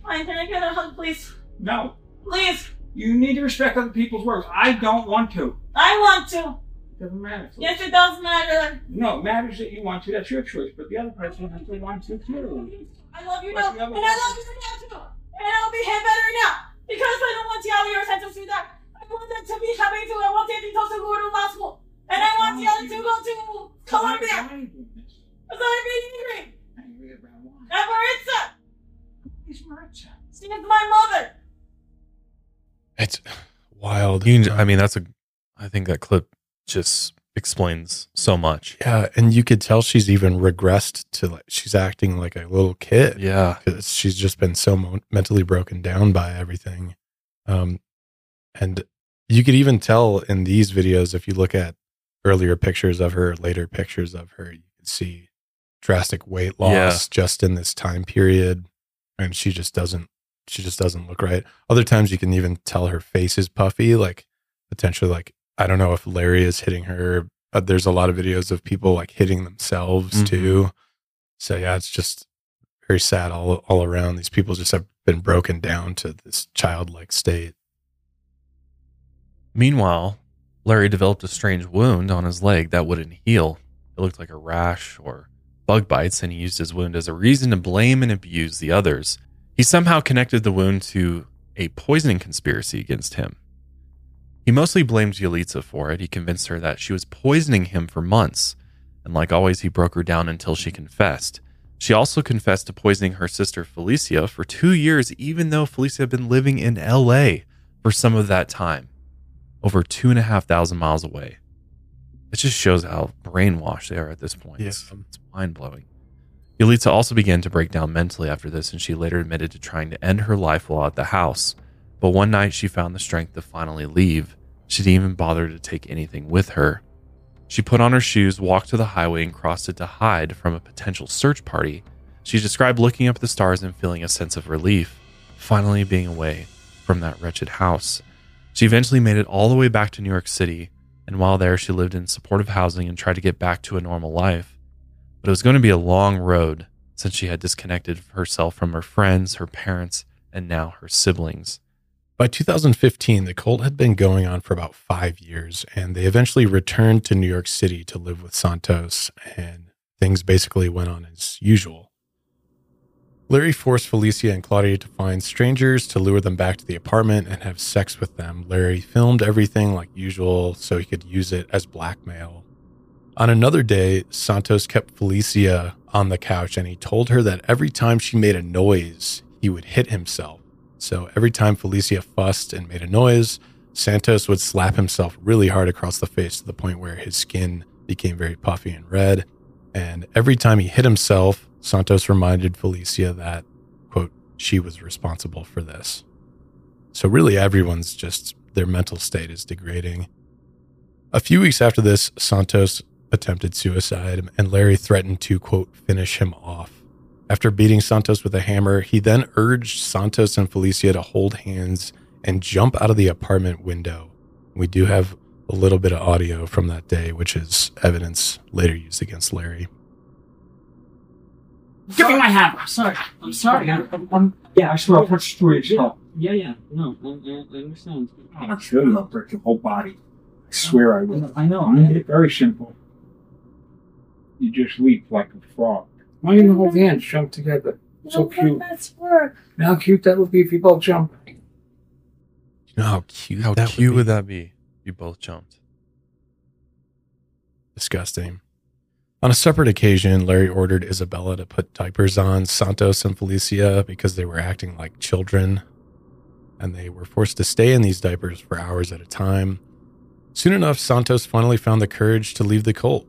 Fine, can I get a hug, please? No. Please. You need to respect other people's words. I don't want to. I want to. Doesn't matter. Yes, it does matter. No, it matters that you want to. That's your choice. But the other person has to want to too. I love you What's now, the and I love you now too. And I'll behave better now because I don't want Tiago your sense of sweetheart. I want them to be happy too. I want Tito to go to law school, and I want Tiago to go to Colombia. Because I'm being angry. At Maritza. She is my mother. It's wild. You I mean, that's a. I think that clip just explains so much. Yeah, and you could tell she's even regressed to like she's acting like a little kid. Yeah, because she's just been so mo- mentally broken down by everything. Um, and you could even tell in these videos if you look at earlier pictures of her, later pictures of her, you can see drastic weight loss Yeah. just in this time period, and she just doesn't. She just doesn't look right. Other times you can even tell her face is puffy, like potentially like I don't know if Larry is hitting her. But there's a lot of videos of people like hitting themselves Mhm. too. So yeah, it's just very sad all all around. These people just have been broken down to this childlike state. Meanwhile, Larry developed a strange wound on his leg that wouldn't heal. It looked like a rash or bug bites, and he used his wound as a reason to blame and abuse the others. He somehow connected the wound to a poisoning conspiracy against him. He mostly blamed Yalitza for it. He convinced her that she was poisoning him for months, and like always, he broke her down until she confessed. She also confessed to poisoning her sister Felicia for two years, even though Felicia had been living in LA for some of that time over two and a half thousand miles away. It just shows how brainwashed they are at this point. It's, it's mind blowing. Yalitza also began to break down mentally after this, and she later admitted to trying to end her life while at the house. But one night she found the strength to finally leave. She didn't even bother to take anything with her. She put on her shoes, walked to the highway, and crossed it to hide from a potential search party. She described looking up at the stars and feeling a sense of relief, finally being away from that wretched house. She eventually made it all the way back to New York City, and while there, she lived in supportive housing and tried to get back to a normal life. But it was going to be a long road since she had disconnected herself from her friends, her parents, and now her siblings. By 2015, the cult had been going on for about five years, and they eventually returned to New York City to live with Santos, and things basically went on as usual. Larry forced Felicia and Claudia to find strangers to lure them back to the apartment and have sex with them. Larry filmed everything like usual so he could use it as blackmail. On another day, Santos kept Felicia on the couch and he told her that every time she made a noise, he would hit himself. So every time Felicia fussed and made a noise, Santos would slap himself really hard across the face to the point where his skin became very puffy and red. And every time he hit himself, Santos reminded Felicia that, quote, she was responsible for this. So really, everyone's just, their mental state is degrading. A few weeks after this, Santos attempted suicide, and Larry threatened to, quote, finish him off. After beating Santos with a hammer, he then urged Santos and Felicia to hold hands and jump out of the apartment window. We do have a little bit of audio from that day, which is evidence later used against Larry. Give me my hammer. I'm sorry. I'm sorry. I'm, I'm, yeah, I swear I'll punch through your skull. Yeah, yeah. No, I, I, I understand. I'm kill you. I'll break your whole body. I swear I will. I know. I made it very simple. You just leap like a frog. Why you hold hands, jump together? So cute. That's work. How cute that would be if you both jump. You know how cute How that cute would would be? that be? You both jumped. Disgusting. On a separate occasion, Larry ordered Isabella to put diapers on Santos and Felicia because they were acting like children, and they were forced to stay in these diapers for hours at a time. Soon enough, Santos finally found the courage to leave the cult.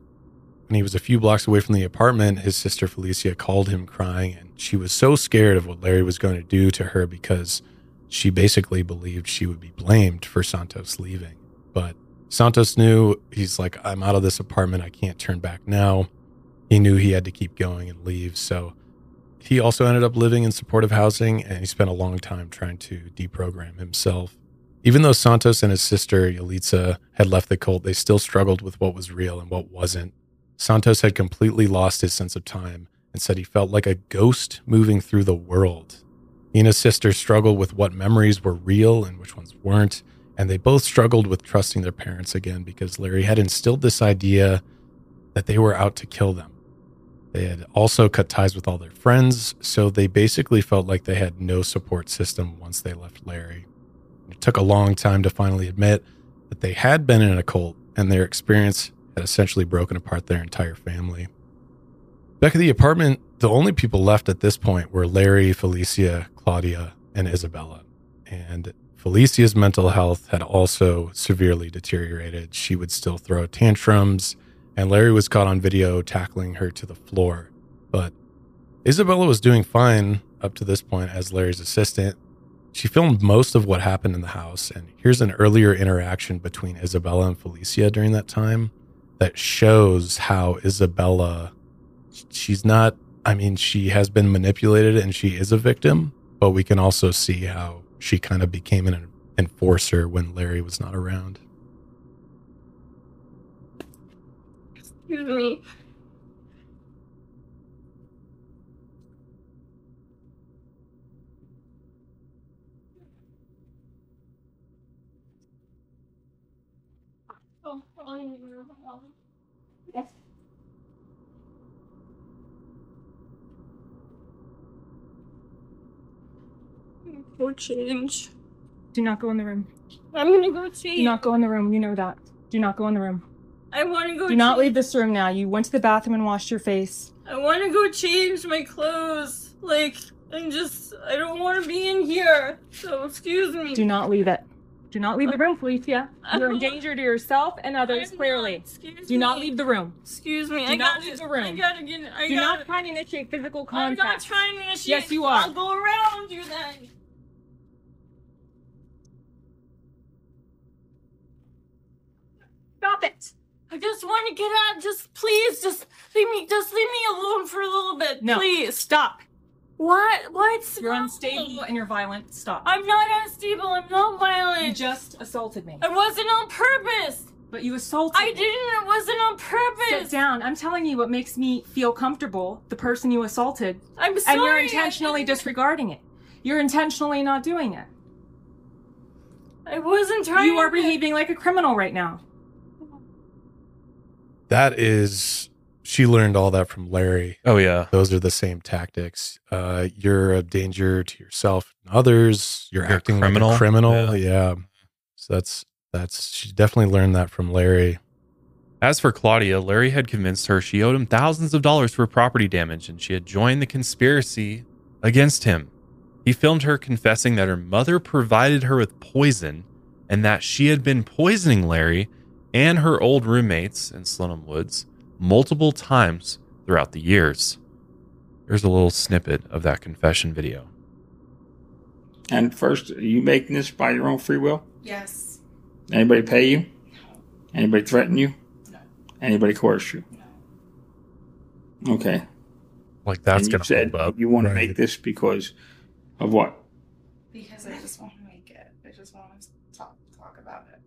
When he was a few blocks away from the apartment, his sister Felicia called him crying, and she was so scared of what Larry was going to do to her because she basically believed she would be blamed for Santos leaving. But Santos knew he's like, I'm out of this apartment. I can't turn back now. He knew he had to keep going and leave. So he also ended up living in supportive housing and he spent a long time trying to deprogram himself. Even though Santos and his sister Yalitza had left the cult, they still struggled with what was real and what wasn't. Santos had completely lost his sense of time and said he felt like a ghost moving through the world. He and his sister struggled with what memories were real and which ones weren't. And they both struggled with trusting their parents again because Larry had instilled this idea that they were out to kill them. They had also cut ties with all their friends, so they basically felt like they had no support system once they left Larry. It took a long time to finally admit that they had been in a cult and their experience had essentially broken apart their entire family. Back at the apartment, the only people left at this point were Larry, Felicia, Claudia, and Isabella. And Felicia's mental health had also severely deteriorated. She would still throw tantrums, and Larry was caught on video tackling her to the floor. But Isabella was doing fine up to this point as Larry's assistant. She filmed most of what happened in the house, and here's an earlier interaction between Isabella and Felicia during that time that shows how Isabella, she's not, I mean, she has been manipulated and she is a victim, but we can also see how she kind of became an enforcer when Larry was not around. Excuse me. Oh, Yes. Go change. Do not go in the room. I'm gonna go change. Do not go in the room. You know that. Do not go in the room. I wanna go Do not leave this room now. You went to the bathroom and washed your face. I wanna go change my clothes. Like, I'm just, I don't wanna be in here. So, excuse me. Do not leave it. Do not leave the room, Felicia. You're in danger to yourself and others, I'm clearly. not. Do not me. leave the room. Excuse me. Do I not gotta, leave the room. I gotta get. I Do gotta, not try to initiate physical contact. I'm not trying to initiate. Yes, you are. I'll go around you then. Stop it. I just want to get out. Just please, just leave me. Just leave me alone for a little bit, No. please. Stop. What? What's You're unstable and you're violent. Stop. I'm not unstable. I'm not violent. You just assaulted me. I wasn't on purpose. but you assaulted. Me! I didn't. It wasn't on purpose. Sit down. I'm telling you what makes me feel comfortable. The person you assaulted. I'm sorry. And you're intentionally disregarding it. You're intentionally not doing it. I wasn't trying. You are behaving like a criminal right now. That is, she learned all that from Larry. Oh yeah, those are the same tactics. Uh, you're a danger to yourself and others. You're, You're a acting criminal? like a criminal. Yeah. Yeah. So that's that's she definitely learned that from Larry. As for Claudia, Larry had convinced her she owed him thousands of dollars for property damage and she had joined the conspiracy against him. He filmed her confessing that her mother provided her with poison and that she had been poisoning Larry and her old roommates in Slonim Woods multiple times throughout the years. Here's a little snippet of that confession video. And first, are you making this by your own free will? Yes. Anybody pay you? No. Anybody threaten you? No. Anybody coerce you? No. Okay. Like that's And you gonna said hold up. you want to make this because of what? Because I just want to make it. I just want to talk talk about it.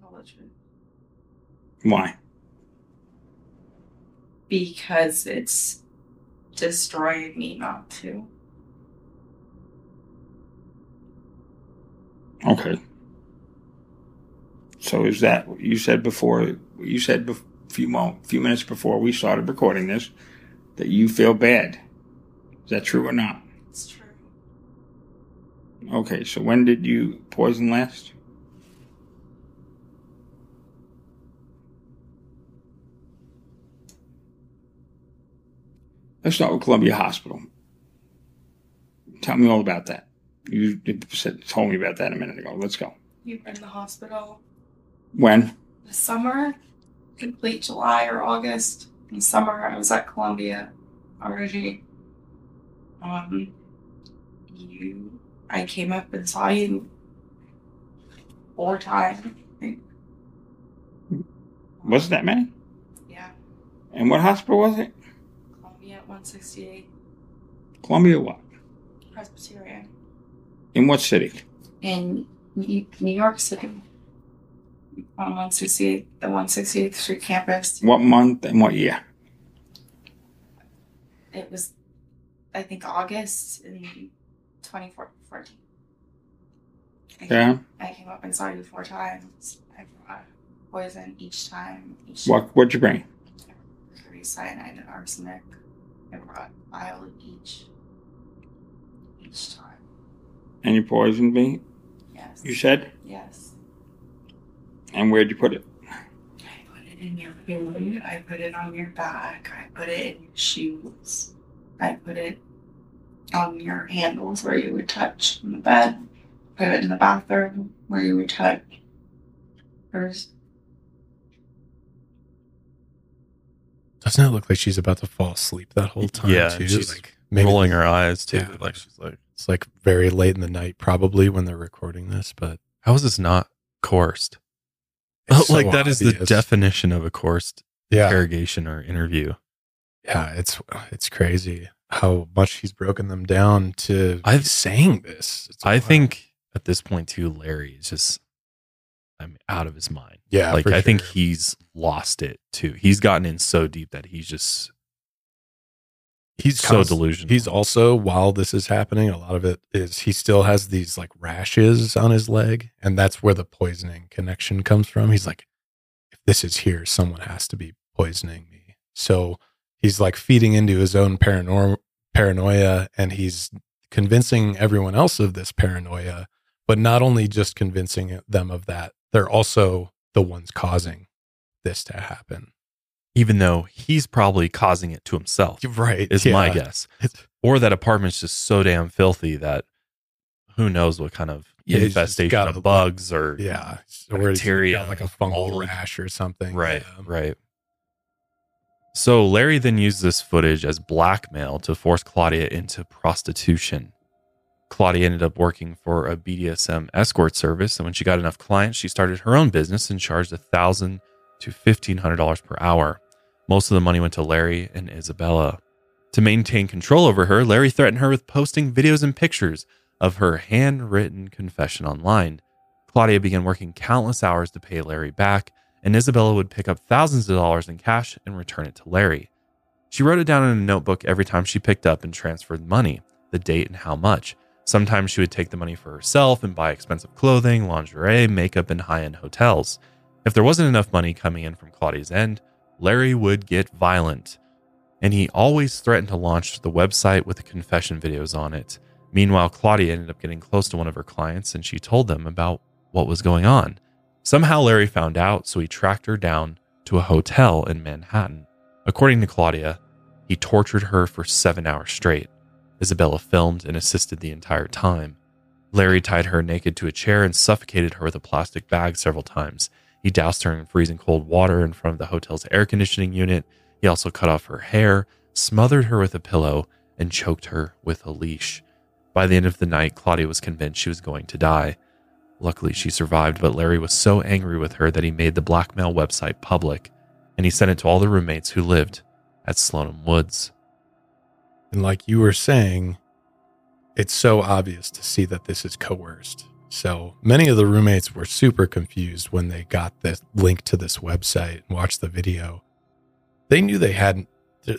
Tell the truth. Why? Because it's destroying me not to. Okay. So is that what you said before? You said a few mo- few minutes before we started recording this that you feel bad. Is that true or not? It's true. Okay. So when did you poison last? Let's start with Columbia Hospital. Tell me all about that. You said, told me about that a minute ago. Let's go. You were in the hospital When? The summer, complete July or August. In summer, I was at Columbia, RG. Um, you, I came up and saw you four times. I think. Wasn't that many? Yeah, And what hospital was it? Columbia at 168 Columbia what? Presbyterian In what city? in New York City. On 168, the 168th Street campus. What month and what year? It was, I think, August in 2014. I came- Yeah. I came up and saw you four times. I brought poison each time. Each What what'd you bring? cyanide, and arsenic. I brought vial each. Each time. And you poisoned me? Yes. You said? Yes. And where'd you put it? I put it in your food. I put it on your back. I put it in your shoes. I put it on your handles where you would touch in the bed. Put it in the bathroom where you would touch. There's Doesn't it look like she's about to fall asleep that whole time? Yeah, too? she's Like, rolling her eyes too. Yeah. Like she's like, It's like very late in the night, probably when they're recording this. But how is this not coerced? It's so like that is the definition of a coerced Yeah. interrogation or interview. yeah, it's it's crazy how much he's broken them down to I've- saying this. I think at this point too, Larry is just I'm out of his mind. Yeah, like I think he's lost it too. He's gotten in so deep that he's just he's so const- delusional. He's also while this is happening, a lot of it is he still has these like rashes on his leg, and that's where the poisoning connection comes from. He's like, if this is here, someone has to be poisoning me. So he's like feeding into his own paranoia, and he's convincing everyone else of this paranoia. But not only just convincing them of that, they're also the ones causing this to happen. even though he's probably causing it to himself. Right. Is my guess. Or that apartment's just so damn filthy that who knows what kind of Yeah, infestation got of bugs or Yeah. Bacteria, got like a fungal mold. rash or something. Right, Yeah. right. So Larry then used this footage as blackmail to force Claudia into prostitution. Claudia ended up working for a BDSM escort service, and when she got enough clients, she started her own business and charged a thousand to fifteen hundred dollars per hour. Most of the money went to Larry and Isabella. To maintain control over her, Larry threatened her with posting videos and pictures of her handwritten confession online. Claudia began working countless hours to pay Larry back, and Isabella would pick up thousands of dollars in cash and return it to Larry. She wrote it down in a notebook every time she picked up and transferred money, the date, and how much. Sometimes she would take the money for herself and buy expensive clothing, lingerie, makeup, and high end hotels. If there wasn't enough money coming in from Claudia's end, Larry would get violent. And he always threatened to launch the website with the confession videos on it. Meanwhile, Claudia ended up getting close to one of her clients and she told them about what was going on. Somehow Larry found out, so he tracked her down to a hotel in Manhattan. According to Claudia, he tortured her for seven hours straight. Isabella filmed and assisted the entire time. Larry tied her naked to a chair and suffocated her with a plastic bag several times. He doused her in freezing cold water in front of the hotel's air conditioning unit. He also cut off her hair, smothered her with a pillow, and choked her with a leash. By the end of the night, Claudia was convinced she was going to die. Luckily, she survived, but Larry was so angry with her that he made the blackmail website public and he sent it to all the roommates who lived at Slonim Woods. And like you were saying, it's so obvious to see that this is coerced. So many of the roommates were super confused when they got the link to this website and watched the video. They knew they hadn't,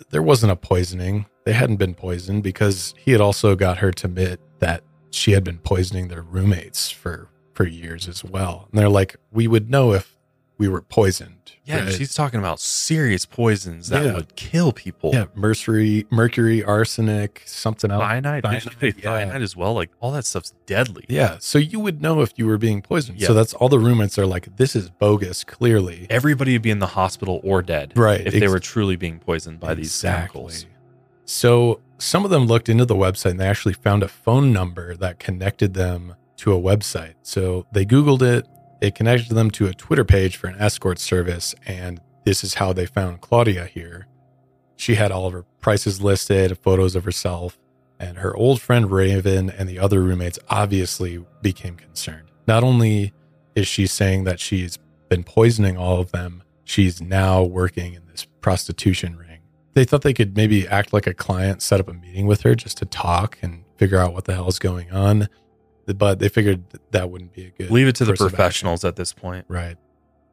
there wasn't a poisoning. They hadn't been poisoned because he had also got her to admit that she had been poisoning their roommates for for years as well. And they're like, we would know if we were poisoned. Yeah, right? she's talking about serious poisons that Yeah. would kill people. yeah, mercury, mercury, arsenic, something else. Cyanide, Cyanide, yeah. cyanide as well. Like all that stuff's deadly. Yeah, so you would know if you were being poisoned. Yeah. So that's all the roommates are like, this is bogus. Clearly, Everybody would be in the hospital or dead. Right, If they were truly being poisoned by these chemicals. So some of them looked into the website and they actually found a phone number that connected them to a website. So they Googled it, it connected them to a Twitter page for an escort service, and this is how they found Claudia here. She had all of her prices listed, photos of herself, and her old friend Raven and the other roommates obviously became concerned. Not only is she saying that she's been poisoning all of them, she's now working in this prostitution ring. They thought they could maybe act like a client, set up a meeting with her just to talk and figure out what the hell is going on. But they figured that, wouldn't be a good Leave it to the course of action. professionals at this point. Right.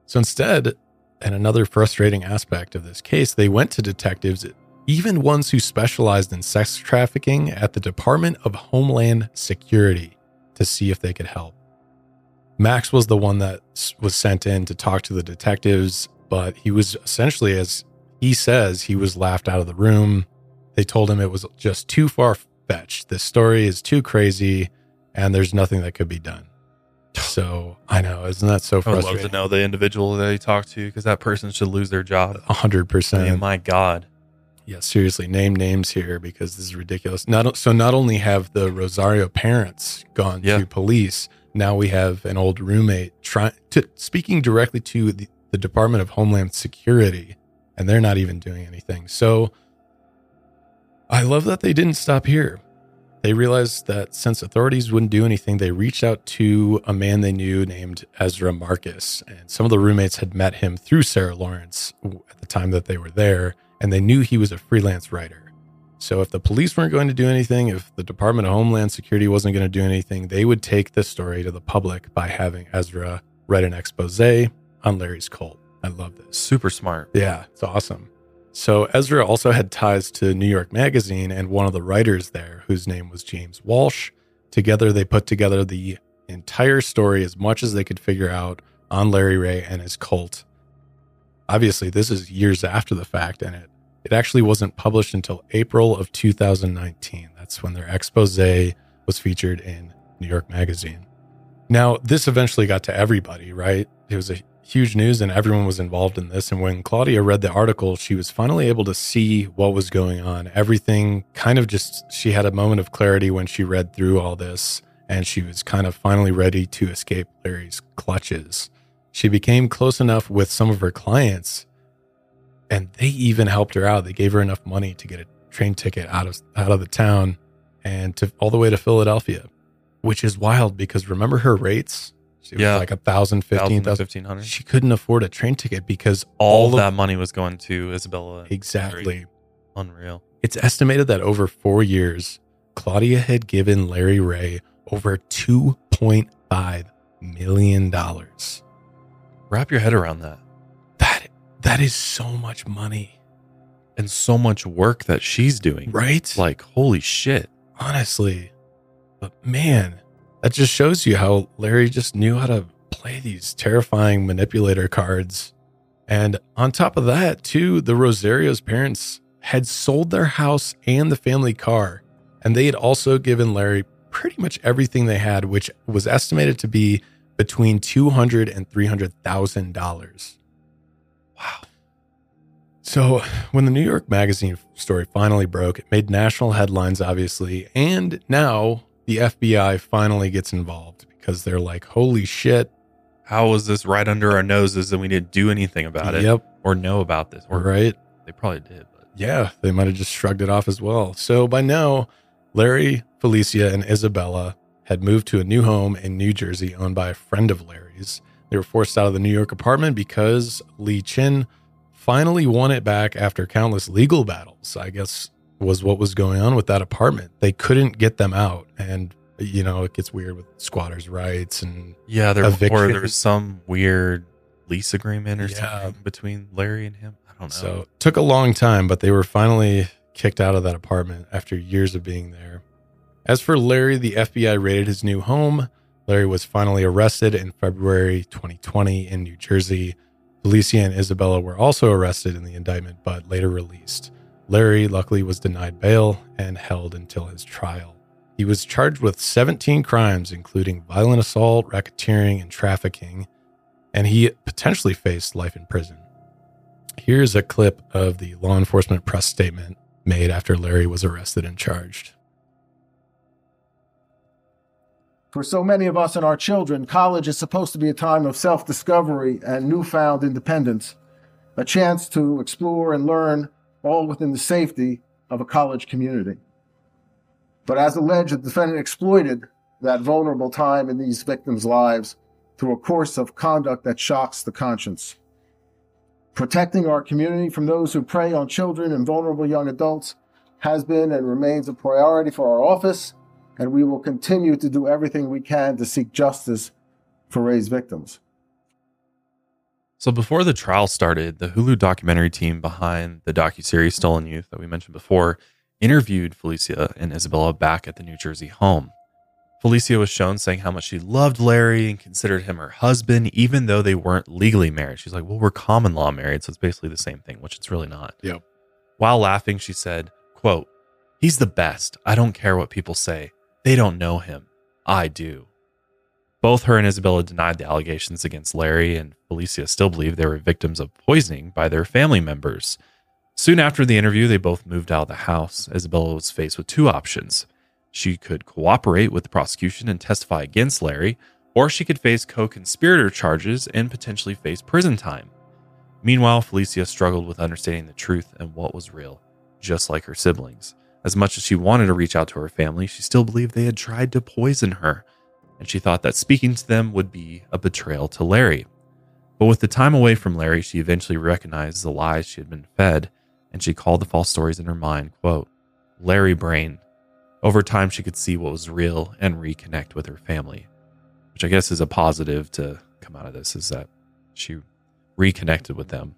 So instead, and another frustrating aspect of this case, they went to detectives, even ones who specialized in sex trafficking at the Department of Homeland Security, to see if they could help. Max was the one that was sent in to talk to the detectives, but he was essentially, as he says, he was laughed out of the room. They told him it was just too far fetched. This story is too crazy, and there's nothing that could be done. So I know, isn't that so I would love frustrating? to know the individual that he talked to because that person should lose their job. A hundred percent. my God. Yeah, seriously, name names here because this is ridiculous. Not so. Not only have the Rosario parents gone Yeah. to police, now we have an old roommate trying to speaking directly to the, the Department of Homeland Security, and they're not even doing anything. So I love that they didn't stop here. They realized that since authorities wouldn't do anything, they reached out to a man they knew named Ezra Marcus. And some of the roommates had met him through Sarah Lawrence at the time that they were there, and they knew he was a freelance writer. So if the police weren't going to do anything, if the Department of Homeland Security wasn't going to do anything, they would take the story to the public by having Ezra write an expose on Larry's cult. I love this. Super smart. Yeah, it's awesome. So Ezra also had ties to New York Magazine and one of the writers there, whose name was James Walsh. Together, they put together the entire story as much as they could figure out on Larry Ray and his cult. Obviously, this is years after the fact, and it it actually wasn't published until April of 2019. That's when their expose was featured in New York Magazine. Now, this eventually got to everybody, right? It was a huge news and everyone was involved in this. And when Claudia read the article, she was finally able to see what was going on. Everything kind of just, she had a moment of clarity when she read through all this and she was kind of finally ready to escape Larry's clutches. She became close enough with some of her clients and they even helped her out. They gave her enough money to get a train ticket out of out of the town and to all the way to Philadelphia, which is wild because remember her rates? She was Yeah. like a thousand, fifteen thousand. 1500. She couldn't afford a train ticket because All, all, of that money was going to Isabella. exactly. Unreal. It's estimated that over four years, Claudia had given Larry Ray over two point five million dollars. Wrap your head around that. that. That is so much money. And so much work that she's doing. Right? Like, holy shit. Honestly. But man, that just shows you how Larry just knew how to play these terrifying manipulator cards. And on top of that, too, the Rosario's parents had sold their house and the family car. And they had also given Larry pretty much everything they had, which was estimated to be between two hundred and three hundred thousand dollars. Wow. So when the New York Magazine story finally broke, it made national headlines, obviously, and now the FBI finally gets involved because they're like, "Holy shit! How was this right under our noses and we didn't do anything about it? Yep. Or know about this? Or right? They probably did. But Yeah, they might have just shrugged it off as well. So by now, Larry, Felicia, and Isabella had moved to a new home in New Jersey owned by a friend of Larry's. They were forced out of the New York apartment because Lee Chin finally won it back after countless legal battles, I guess was what was going on with that apartment. They couldn't get them out. And, you know, it gets weird with squatters' rights and yeah, there or eviction. there was some weird lease agreement or Yeah. something between Larry and him. I don't know. So it took a long time, but they were finally kicked out of that apartment after years of being there. As for Larry, the FBI raided his new home. Larry was finally arrested in February 2020 in New Jersey. Felicia and Isabella were also arrested in the indictment, but later released. Larry, luckily, was denied bail and held until his trial. He was charged with 17 crimes, including violent assault, racketeering, and trafficking, and he potentially faced life in prison. Here's a clip of the law enforcement press statement made after Larry was arrested and charged. For so many of us and our children, college is supposed to be a time of self discovery and newfound independence, a chance to explore and learn all within the safety of a college community. But as alleged, the defendant exploited that vulnerable time in these victims' lives through a course of conduct that shocks the conscience. Protecting our community from those who prey on children and vulnerable young adults has been and remains a priority for our office, and we will continue to do everything we can to seek justice for Ray's victims. So before the trial started, the Hulu documentary team behind the docuseries Stolen Youth that we mentioned before interviewed Felicia and Isabella back at the New Jersey home. Felicia was shown saying how much she loved Larry and considered him her husband, even though they weren't legally married. She's like, Well, we're common law married, so it's basically the same thing, which it's really not. Yep. While laughing, she said, quote, He's the best. I don't care what people say. They don't know him. I do. Both her and Isabella denied the allegations against Larry, and Felicia still believed they were victims of poisoning by their family members. Soon after the interview, they both moved out of the house. Isabella was faced with two options. She could cooperate with the prosecution and testify against Larry, or she could face co conspirator charges and potentially face prison time. Meanwhile, Felicia struggled with understanding the truth and what was real, just like her siblings. As much as she wanted to reach out to her family, she still believed they had tried to poison her, and she thought that speaking to them would be a betrayal to Larry. But with the time away from Larry, she eventually recognized the lies she had been fed, and she called the false stories in her mind, quote, Larry Brain. Over time, she could see what was real and reconnect with her family, which I guess is a positive to come out of this, is that she reconnected with them.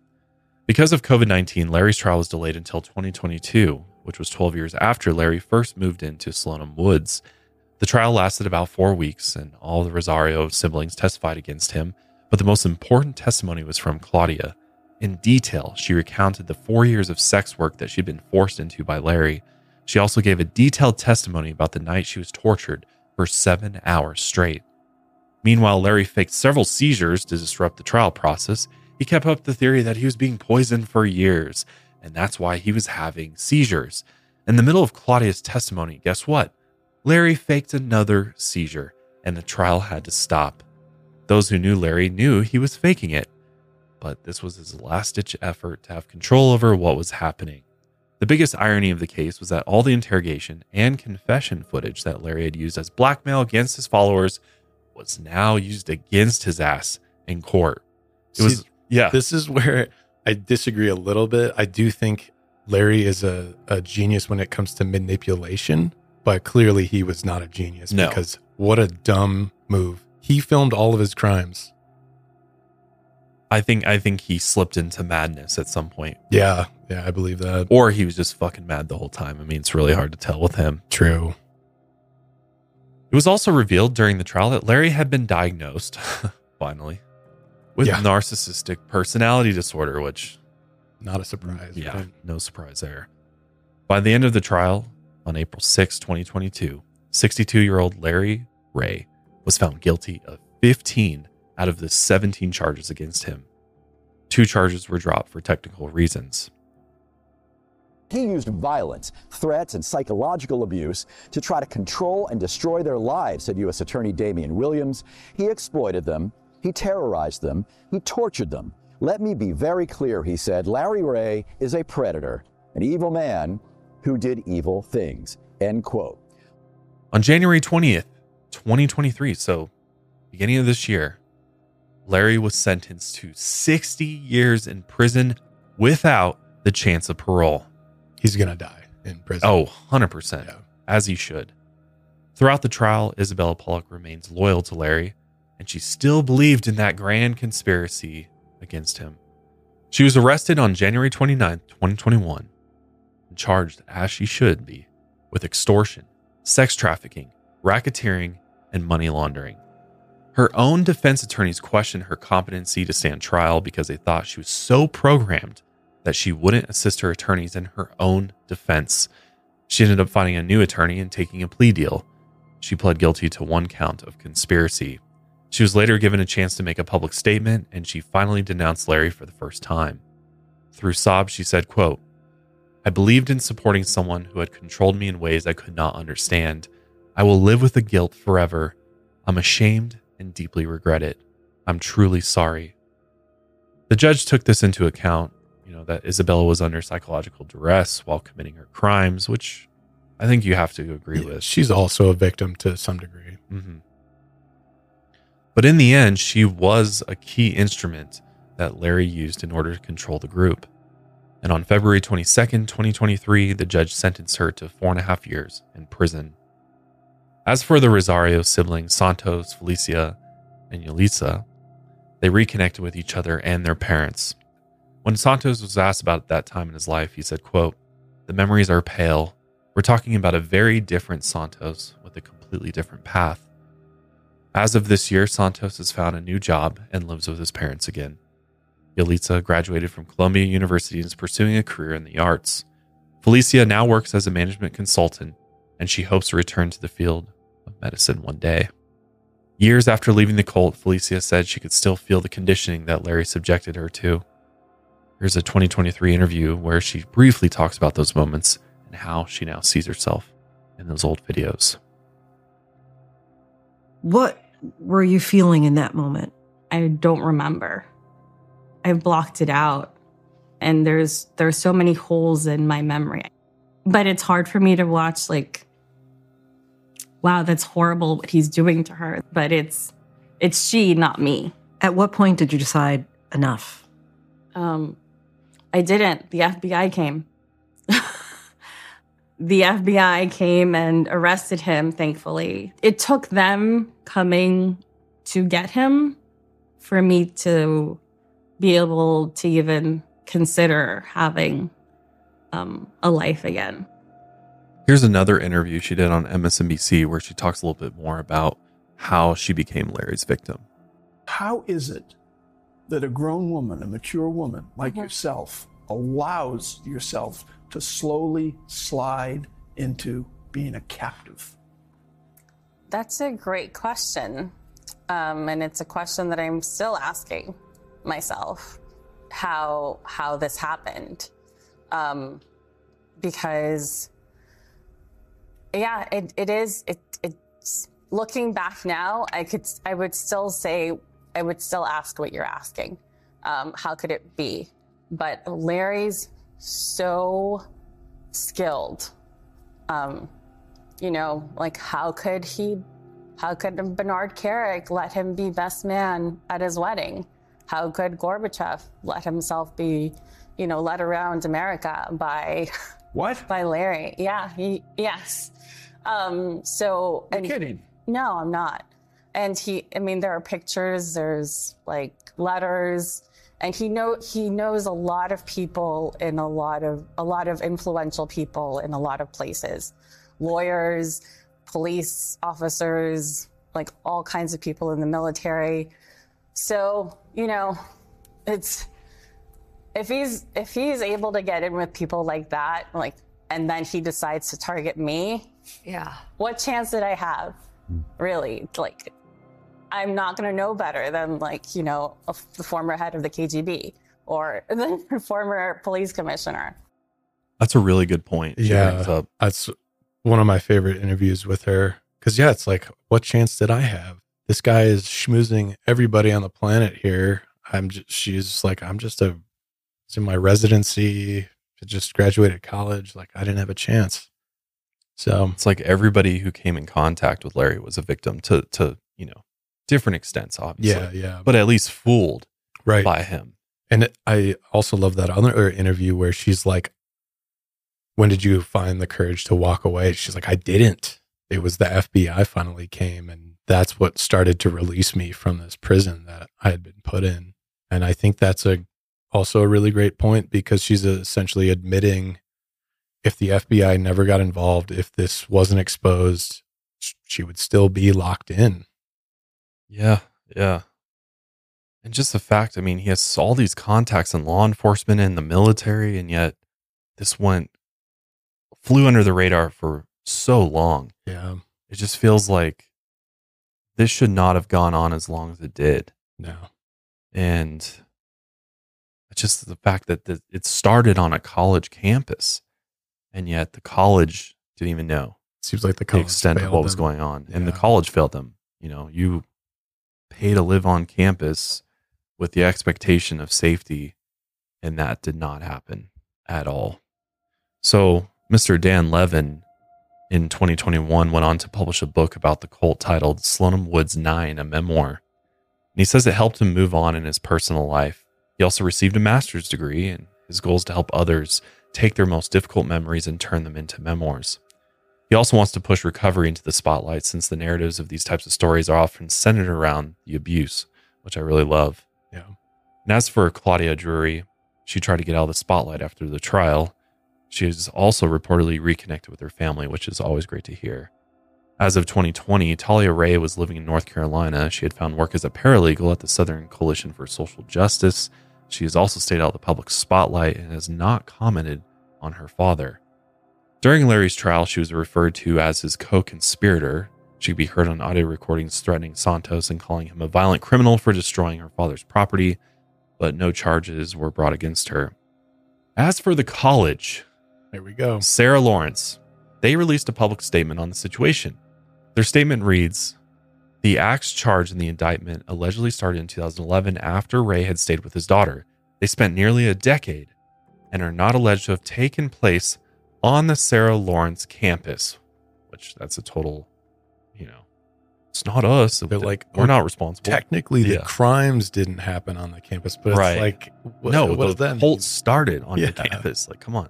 Because of COVID 19, Larry's trial was delayed until 2022, which was 12 years after Larry first moved into Slonim Woods. The trial lasted about four weeks, and all the Rosario siblings testified against him. But the most important testimony was from Claudia. In detail, she recounted the four years of sex work that she'd been forced into by Larry. She also gave a detailed testimony about the night she was tortured for seven hours straight. Meanwhile, Larry faked several seizures to disrupt the trial process. He kept up the theory that he was being poisoned for years, and that's why he was having seizures. In the middle of Claudia's testimony, guess what? Larry faked another seizure, and the trial had to stop. Those who knew Larry knew he was faking it, but this was his last ditch effort to have control over what was happening. The biggest irony of the case was that all the interrogation and confession footage that Larry had used as blackmail against his followers was now used against his ass in court. It was, yeah. This is where I disagree a little bit. I do think Larry is a, a genius when it comes to manipulation, but clearly he was not a genius No. because what a dumb move. He filmed all of his crimes. I think I think he slipped into madness at some point. Yeah, yeah, I believe that. Or he was just fucking mad the whole time. I mean, it's really hard to tell with him. True. It was also revealed during the trial that Larry had been diagnosed, finally, with Yeah. narcissistic personality disorder, which Not a surprise. yeah, right? no surprise there. By the end of the trial, on April 6, 2022, 62 year old Larry Ray was found guilty of 15 out of the 17 charges against him. Two charges were dropped for technical reasons. He used violence, threats, and psychological abuse to try to control and destroy their lives, said U.S. Attorney Damian Williams. He exploited them, he terrorized them, he tortured them. Let me be very clear, he said. Larry Ray is a predator, an evil man who did evil things. End quote. On January 20th, 2023, so beginning of this year, Larry was sentenced to 60 years in prison without the chance of parole. He's going to die in prison. Oh, 100%. As he should. Throughout the trial, Isabella Pollock remains loyal to Larry, and she still believed in that grand conspiracy against him. She was arrested on January 29th, 2021, and charged, as she should be, with extortion, sex trafficking, racketeering, and money laundering. Her own defense attorneys questioned her competency to stand trial because they thought she was so programmed that she wouldn't assist her attorneys in her own defense. She ended up finding a new attorney and taking a plea deal. She pled guilty to one count of conspiracy. She was later given a chance to make a public statement and she finally denounced Larry for the first time. Through sobs, she said, quote, I believed in supporting someone who had controlled me in ways I could not understand. I will live with the guilt forever. I'm ashamed and deeply regret it. I'm truly sorry. The judge took this into account, you know, that Isabella was under psychological duress while committing her crimes, which I think you have to agree with. She's also a victim to some degree. Mhm. But in the end, she was a key instrument that Larry used in order to control the group. And on February 22, 2023, the judge sentenced her to four and a half years in prison. As for the Rosario siblings, Santos, Felicia, and Yalitza, they reconnected with each other and their parents. When Santos was asked about that time in his life, he said, quote, The memories are pale. We're talking about a very different Santos with a completely different path. As of this year, Santos has found a new job and lives with his parents again. Yalitza graduated from Columbia University and is pursuing a career in the arts. Felicia now works as a management consultant, and she hopes to return to the field of medicine one day. Years after leaving the cult, Felicia said she could still feel the conditioning that Larry subjected her to. Here's a 2023 interview where she briefly talks about those moments and how she now sees herself in those old videos. What were you feeling in that moment? I don't remember. I blocked it out. And there's there's so many holes in my memory. But it's hard for me to watch like wow, that's horrible what he's doing to her, but it's it's she, not me. At what point did you decide enough? Um I didn't. The FBI came. the FBI came and arrested him, thankfully. It took them coming to get him for me to be able to even consider having um, a life again. Here's another interview she did on MSNBC where she talks a little bit more about how she became Larry's victim. How is it that a grown woman, a mature woman like yourself, allows yourself to slowly slide into being a captive? That's a great question. Um, and it's a question that I'm still asking myself how how this happened. Um, because yeah, it, it is it it's looking back now, I could I would still say I would still ask what you're asking. Um, how could it be? But Larry's so skilled. Um, you know, like how could he how could Bernard Kerik let him be best man at his wedding? How could Gorbachev let himself be, you know, led around America by what? By Larry. Yeah, he yes. Um, so You're and- kidding. No, I'm not. And he I mean there are pictures, there's like letters. and he know he knows a lot of people in a lot of a lot of influential people in a lot of places lawyers police officers like all kinds of people in the military so you know it's if he's if he's able to get in with people like that like and then he decides to target me Yeah. what chance did i have hmm. really like i'm not going to know better than like you know a, the former head of the kgb or the former police commissioner That's a really good point. Yeah, that's one of my favorite interviews with her. Because yeah, it's like, what chance did I have? This guy is schmoozing everybody on the planet here. I'm just, she's like, I'm just a, it's in my residency. Just graduated college. Like I didn't have a chance. So It's like everybody who came in contact with Larry was a victim to to you know different extents, obviously. Yeah, yeah. But at least fooled right by him. And I also love that other interview where she's like, "When did you find the courage to walk away?" She's like, "I didn't. It was the FBI finally came, and that's what started to release me from this prison that I had been put in." And I think that's a also a really great point because she's essentially admitting if the FBI never got involved, if this wasn't exposed, she would still be locked in. Yeah, yeah. And just the fact, I mean, he has all these contacts in law enforcement and the military, and yet this went flew under the radar for so long. Yeah. It just feels like this should not have gone on as long as it did. No. And it's just the fact that the, it started on a college campus, and yet the college didn't even know. Seems like the the extent of what was them. going on, and the college failed them. You know, you pay to live on campus with the expectation of safety, and that did not happen at all. So, Mr. Dan Levin in 2021 went on to publish a book about the cult titled Slonim Woods 9, a memoir. And he says it helped him move on in his personal life. He also received a master's degree, and his goal is to help others take their most difficult memories and turn them into memoirs. He also wants to push recovery into the spotlight since the narratives of these types of stories are often centered around the abuse, which I really love. Yeah. And as for Claudia Drury, she tried to get out of the spotlight after the trial. She has also reportedly reconnected with her family, which is always great to hear. As of 2020, Talia Ray was living in North Carolina. She had found work as a paralegal at the Southern Coalition for Social Justice. She has also stayed out of the public spotlight and has not commented on her father. During Larry's trial, she was referred to as his co conspirator. She could be heard on audio recordings threatening Santos and calling him a violent criminal for destroying her father's property, but no charges were brought against her. As for the college, there we go. Sarah Lawrence, they released a public statement on the situation. Their statement reads The acts charged in the indictment allegedly started in 2011 after Ray had stayed with his daughter. They spent nearly a decade and are not alleged to have taken place on the Sarah Lawrence campus, which that's a total, you know, it's not us. They're like we're not responsible. Technically, the Yeah. crimes didn't happen on the campus, but right. it's like what, no, what the that cult started on Yeah. the campus. Like, come on.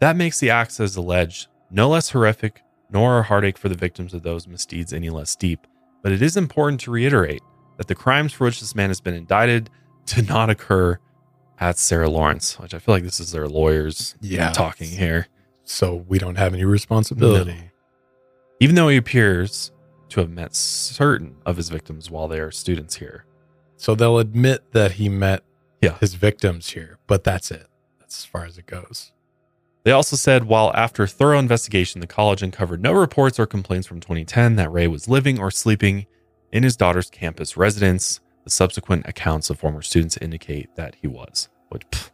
That makes the acts as alleged no less horrific, nor a heartache for the victims of those misdeeds any less deep. But it is important to reiterate that the crimes for which this man has been indicted did not occur at Sarah Lawrence, which I feel like this is their lawyers Yeah. talking here. So we don't have any responsibility. No. Even though he appears to have met certain of his victims while they are students here. So they'll admit that he met Yeah. his victims here, but that's it. That's as far as it goes. They also said while after thorough investigation, the college uncovered no reports or complaints from 2010 that Ray was living or sleeping in his daughter's campus residence. The subsequent accounts of former students indicate that he was. Which pff,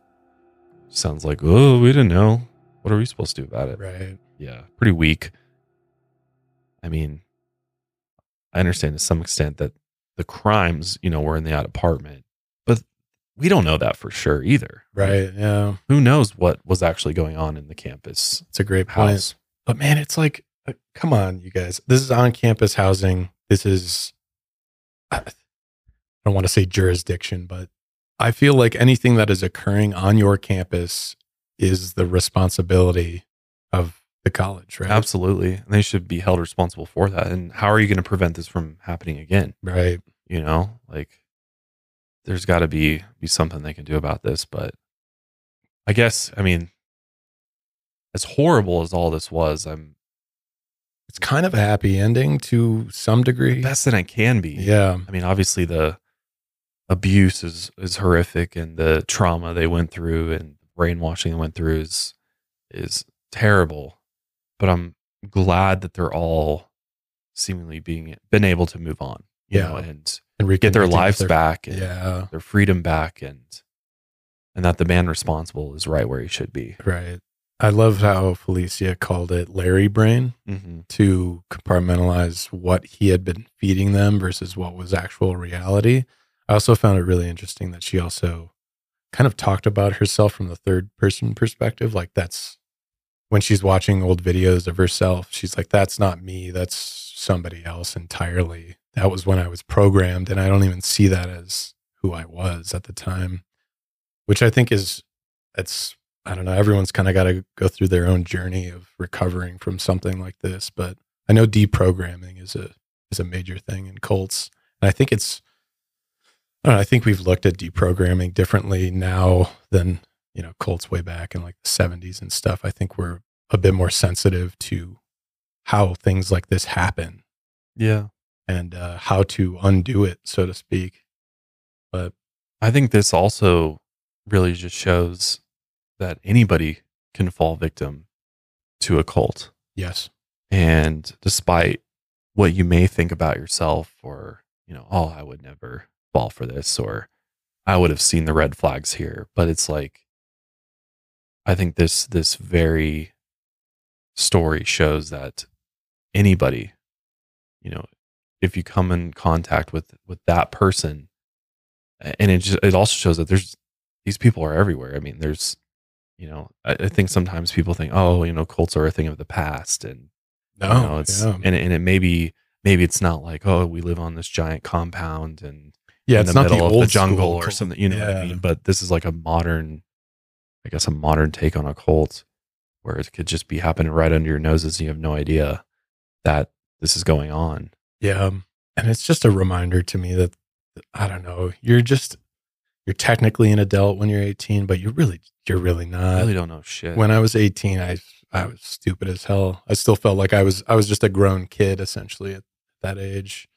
sounds like, oh, we didn't know. What are we supposed to do about it? Right. Yeah, pretty weak. I mean, I understand to some extent that the crimes, you know, were in that apartment, we don't know that for sure either. Right. Yeah. Who knows what was actually going on in the campus? It's a great point. House. But man, it's like, uh, come on, you guys. This is on campus housing. This is, I I don't want to say jurisdiction, but I feel like anything that is occurring on your campus is the responsibility of the college, right? Absolutely. And they should be held responsible for that. And how are you going to prevent this from happening again? Right. You know, like there's got to be be something they can do about this. But I guess I mean, as horrible as all this was, I'm It's kind of a happy ending to some degree. best that I can be. Yeah. I mean, obviously the abuse is is horrific, and the trauma they went through and brainwashing they went through is is terrible. But I'm glad that they're all seemingly being been able to move on. you Yeah. know, and And get their lives their- back and Yeah. their freedom back and and that the man responsible is right where he should be. Right. I love how Felicia called it Larry brain Mhm. to compartmentalize what he had been feeding them versus what was actual reality. I also found it really interesting that she also kind of talked about herself from the third person perspective. Like that's when she's watching old videos of herself, she's like, that's not me. That's somebody else entirely. That was when I was programmed. And I don't even see that as who I was at the time, which I think is, it's, I don't know, everyone's kind of got to go through their own journey of recovering from something like this. But I know deprogramming is a, is a major thing in cults. And I think it's, I know, I think we've looked at deprogramming differently now than you know cults way back in like the 70s and stuff i think we're a bit more sensitive to how things like this happen Yeah. And uh, how to undo it so to speak but I think this also really just shows that anybody can fall victim to a cult. yes And despite what you may think about yourself, or, you know, oh, I would never fall for this, or I would have seen the red flags here. But it's like, I think this, this very story shows that anybody, you know, if you come in contact with, with that person, and it just, it also shows that there's, these people are everywhere. I mean, there's, you know, I, I think sometimes people think, oh, you know, cults are a thing of the past, and No, you know, it's yeah. and and it maybe maybe it's not like oh, we live on this giant compound and Yeah, in it's the not the middle of old the jungle or cult. something. You know what I mean? But this is like a modern, I guess, a modern take on a cult where it could just be happening right under your noses. And you have no idea that this is going on. Yeah and it's just a reminder to me that i don't know you're just you're technically an adult when you're 18 but you're really you're really not I really don't know shit. when i was 18 i i was stupid as hell i still felt like i was i was just a grown kid essentially at that age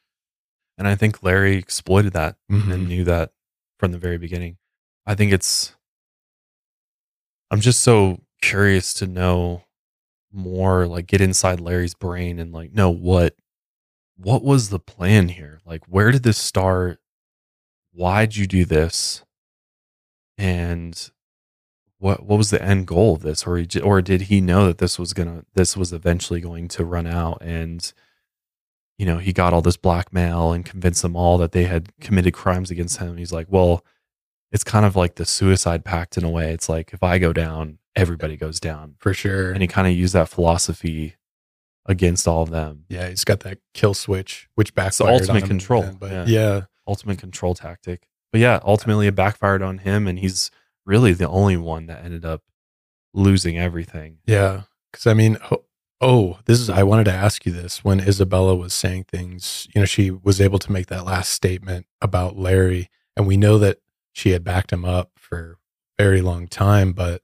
And I think Larry exploited that Mhm. and knew that from the very beginning. I think it's, I'm just so curious to know more, like get inside Larry's brain and like know what, what was the plan here? Like, where did this start? Why'd you do this? And what, what was the end goal of this? Or, he, or did he know that this was gonna, this was eventually going to run out and, you know, he got all this blackmail and convinced them all that they had committed crimes against him. He's like, well, it's kind of like the suicide pact in a way. It's like if I go down, everybody goes down. for sure And he kind of used that philosophy against all of them. yeah he's got that kill switch which It's backfired on ultimate him control. end, but yeah. yeah Ultimate control tactic. But yeah, ultimately it backfired on him and he's really the only one that ended up losing everything. Yeah, because I mean, oh, oh, this is. I wanted to ask you this when Isabella was saying things. You know, she was able to make that last statement about Larry, and we know that she had backed him up for a very long time. But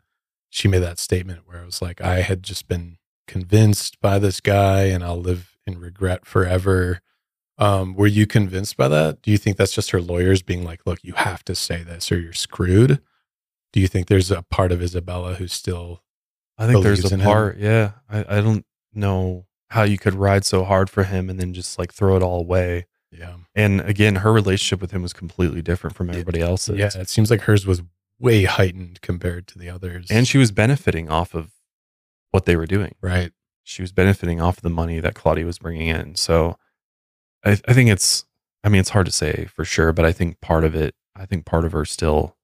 she made that statement where it was like, "I had just been convinced by this guy, and I'll live in regret forever." Um, were you convinced by that? Do you think that's just her lawyers being like, "Look, you have to say this, or you're screwed"? Do you think there's a part of Isabella who's still I think there's a in him. part, yeah. I, I don't know how you could ride so hard for him and then just like throw it all away. Yeah. And again, her relationship with him was completely different from everybody else's. Yeah, it seems like hers was way heightened compared to the others. And she was benefiting off of what they were doing. right. She was benefiting off the money that Claudia was bringing in. So I, I think it's, I mean, it's hard to say for sure, but I think part of it, I think part of her still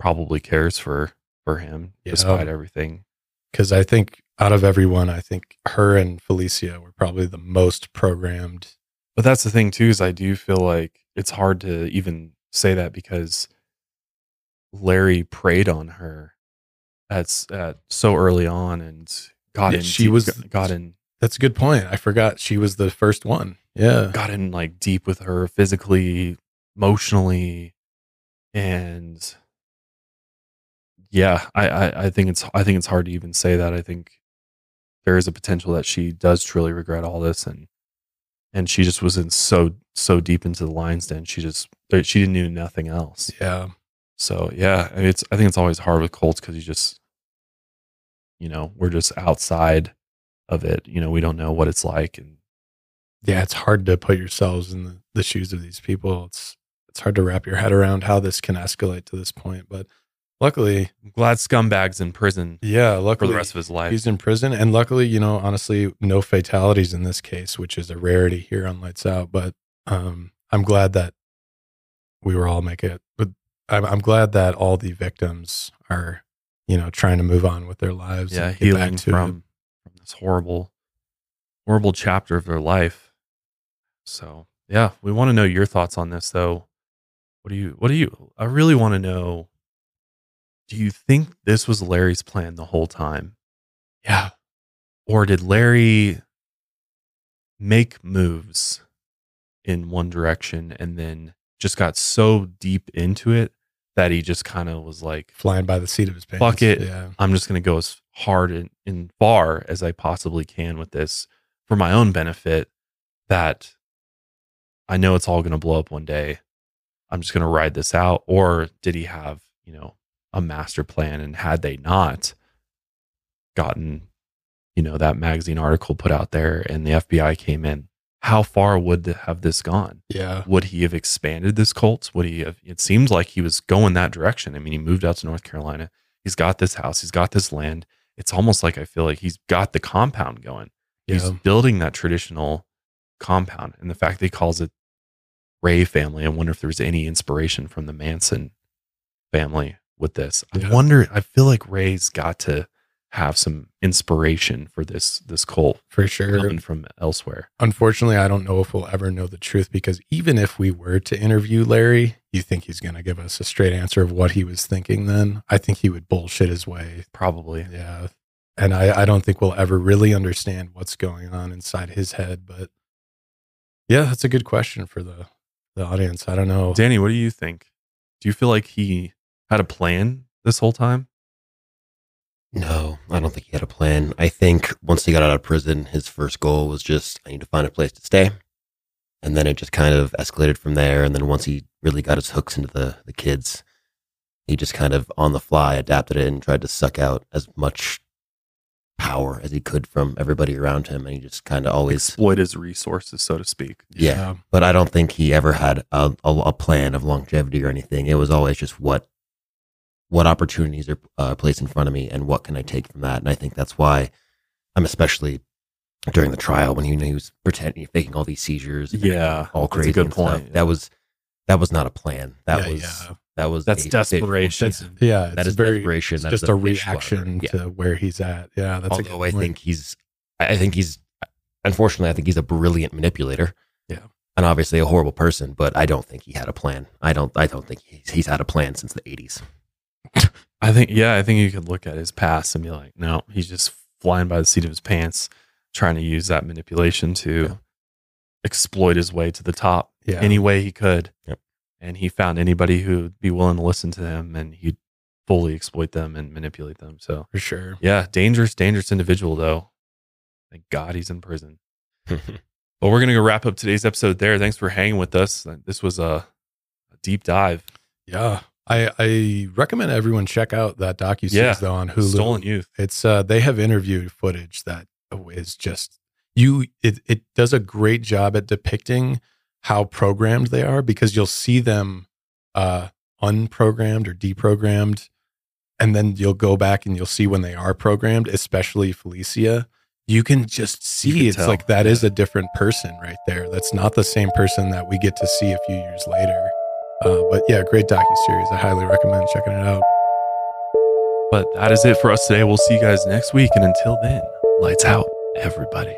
probably cares for, for him Yeah. despite everything. Because I think out of everyone, I think her and Felicia were probably the most programmed. But that's the thing too, is I do feel like it's hard to even say that because Larry preyed on her at, at so early on and got Yeah, in. she deep- was- got in That's a good point. I forgot she was the first one. Yeah. got in like deep with her physically, emotionally, and yeah, I, I I think it's I think it's hard to even say that. I think there is a potential that she does truly regret all this, and and she just was in so so deep into the lion's den. She just she didn't know nothing else. Yeah. So yeah, I mean, it's I think it's always hard with Colts because you just you know we're just outside of it. You know we don't know what it's like, and yeah, it's hard to put yourselves in the, the shoes of these people. It's it's hard to wrap your head around how this can escalate to this point. But luckily, I'm glad scumbag's in prison. Yeah, luckily for the rest of his life. He's in prison, and luckily, you know, honestly, no fatalities in this case, which is a rarity here on Lights Out. But um, I'm glad that we were all make it. But I'm, I'm glad that all the victims are, you know, trying to move on with their lives. Yeah, and get back healing from, from this horrible, horrible chapter of their life. So yeah, we want to know your thoughts on this, though. What do you? What do you? I really want to know. Do you think this was Larry's plan the whole time? Yeah. Or did Larry make moves in one direction and then just got so deep into it that he just kind of was like flying by the seat of his pants. fuck it. Yeah. I'm just going to go as hard and, and far as I possibly can with this for my own benefit that I know it's all going to blow up one day. I'm just going to ride this out. Or did he have, you know, a master plan? And had they not gotten, you know, that magazine article put out there and the FBI came in, how far would have this gone? Yeah. Would he have expanded this cult? Would he have? It seems like he was going that direction. I mean, he moved out to North Carolina. He's got this house. He's got this land. It's almost like I feel like he's got the compound going. He's Yeah. building that traditional compound. And the fact that he calls it Ray family, I wonder if there's any inspiration from the Manson family with this. I wonder, I feel like Ray's got to have some inspiration for this this cult For sure. coming from elsewhere. Unfortunately, I don't know if we'll ever know the truth because even if we were to interview Larry, you think he's going to give us a straight answer of what he was thinking then? I think he would bullshit his way. Probably. Yeah. And I, I don't think we'll ever really understand what's going on inside his head. But yeah, that's a good question for the, the audience. I don't know. Danny, what do you think? Do you feel like he had a plan this whole time? No, I don't think he had a plan. I think once he got out of prison, his first goal was just, I need to find a place to stay. And then it just kind of escalated from there. And then once he really got his hooks into the, the kids, he just kind of on the fly adapted it and tried to suck out as much power as he could from everybody around him. And he just kind of always Exploit his resources, so to speak. yeah. But I don't think he ever had a, a, a plan of longevity or anything. It was always just what what opportunities are uh, placed in front of me and what can I take from that. And I think that's why I'm especially during the trial when he, he was pretending faking all these seizures. Yeah, all that's a crazy. good and stuff. point. That was that was not a plan. That Yeah, was yeah. that was That's a- desperation. That's, Yeah. that is very, desperation. it's That just is a reaction Yeah. to where he's at. Yeah. That's a good Although I think he's, I I think he's, unfortunately, I think he's a brilliant manipulator. Yeah. And obviously a horrible person, but I don't think he had a plan. I don't, I don't think he's, he's had a plan since the 80s. I think, yeah, I think you could look at his past and be like, no, he's just flying by the seat of his pants, trying to use that manipulation to exploit his way to the top Yeah. any way he could. Yep. And he found anybody who'd be willing to listen to him and he'd fully exploit them and manipulate them. So, For sure. yeah, dangerous, dangerous individual, though. Thank God he's in prison. But we're going to go wrap up today's episode there. Thanks for hanging with us. This was a, a deep dive. Yeah. I, I recommend everyone check out that docu series Yeah. though on Hulu. Stolen Youth. It's uh they have interview footage that is just you it it does a great job at depicting how programmed they are because you'll see them uh unprogrammed or deprogrammed and then you'll go back and you'll see when they are programmed, especially Felicia. You can just see can it's tell. like that is a different person right there. That's not the same person that we get to see a few years later. Uh, but yeah, great docu series. I highly recommend checking it out. But that is it for us today. We'll see you guys next week. And until then, lights out, everybody.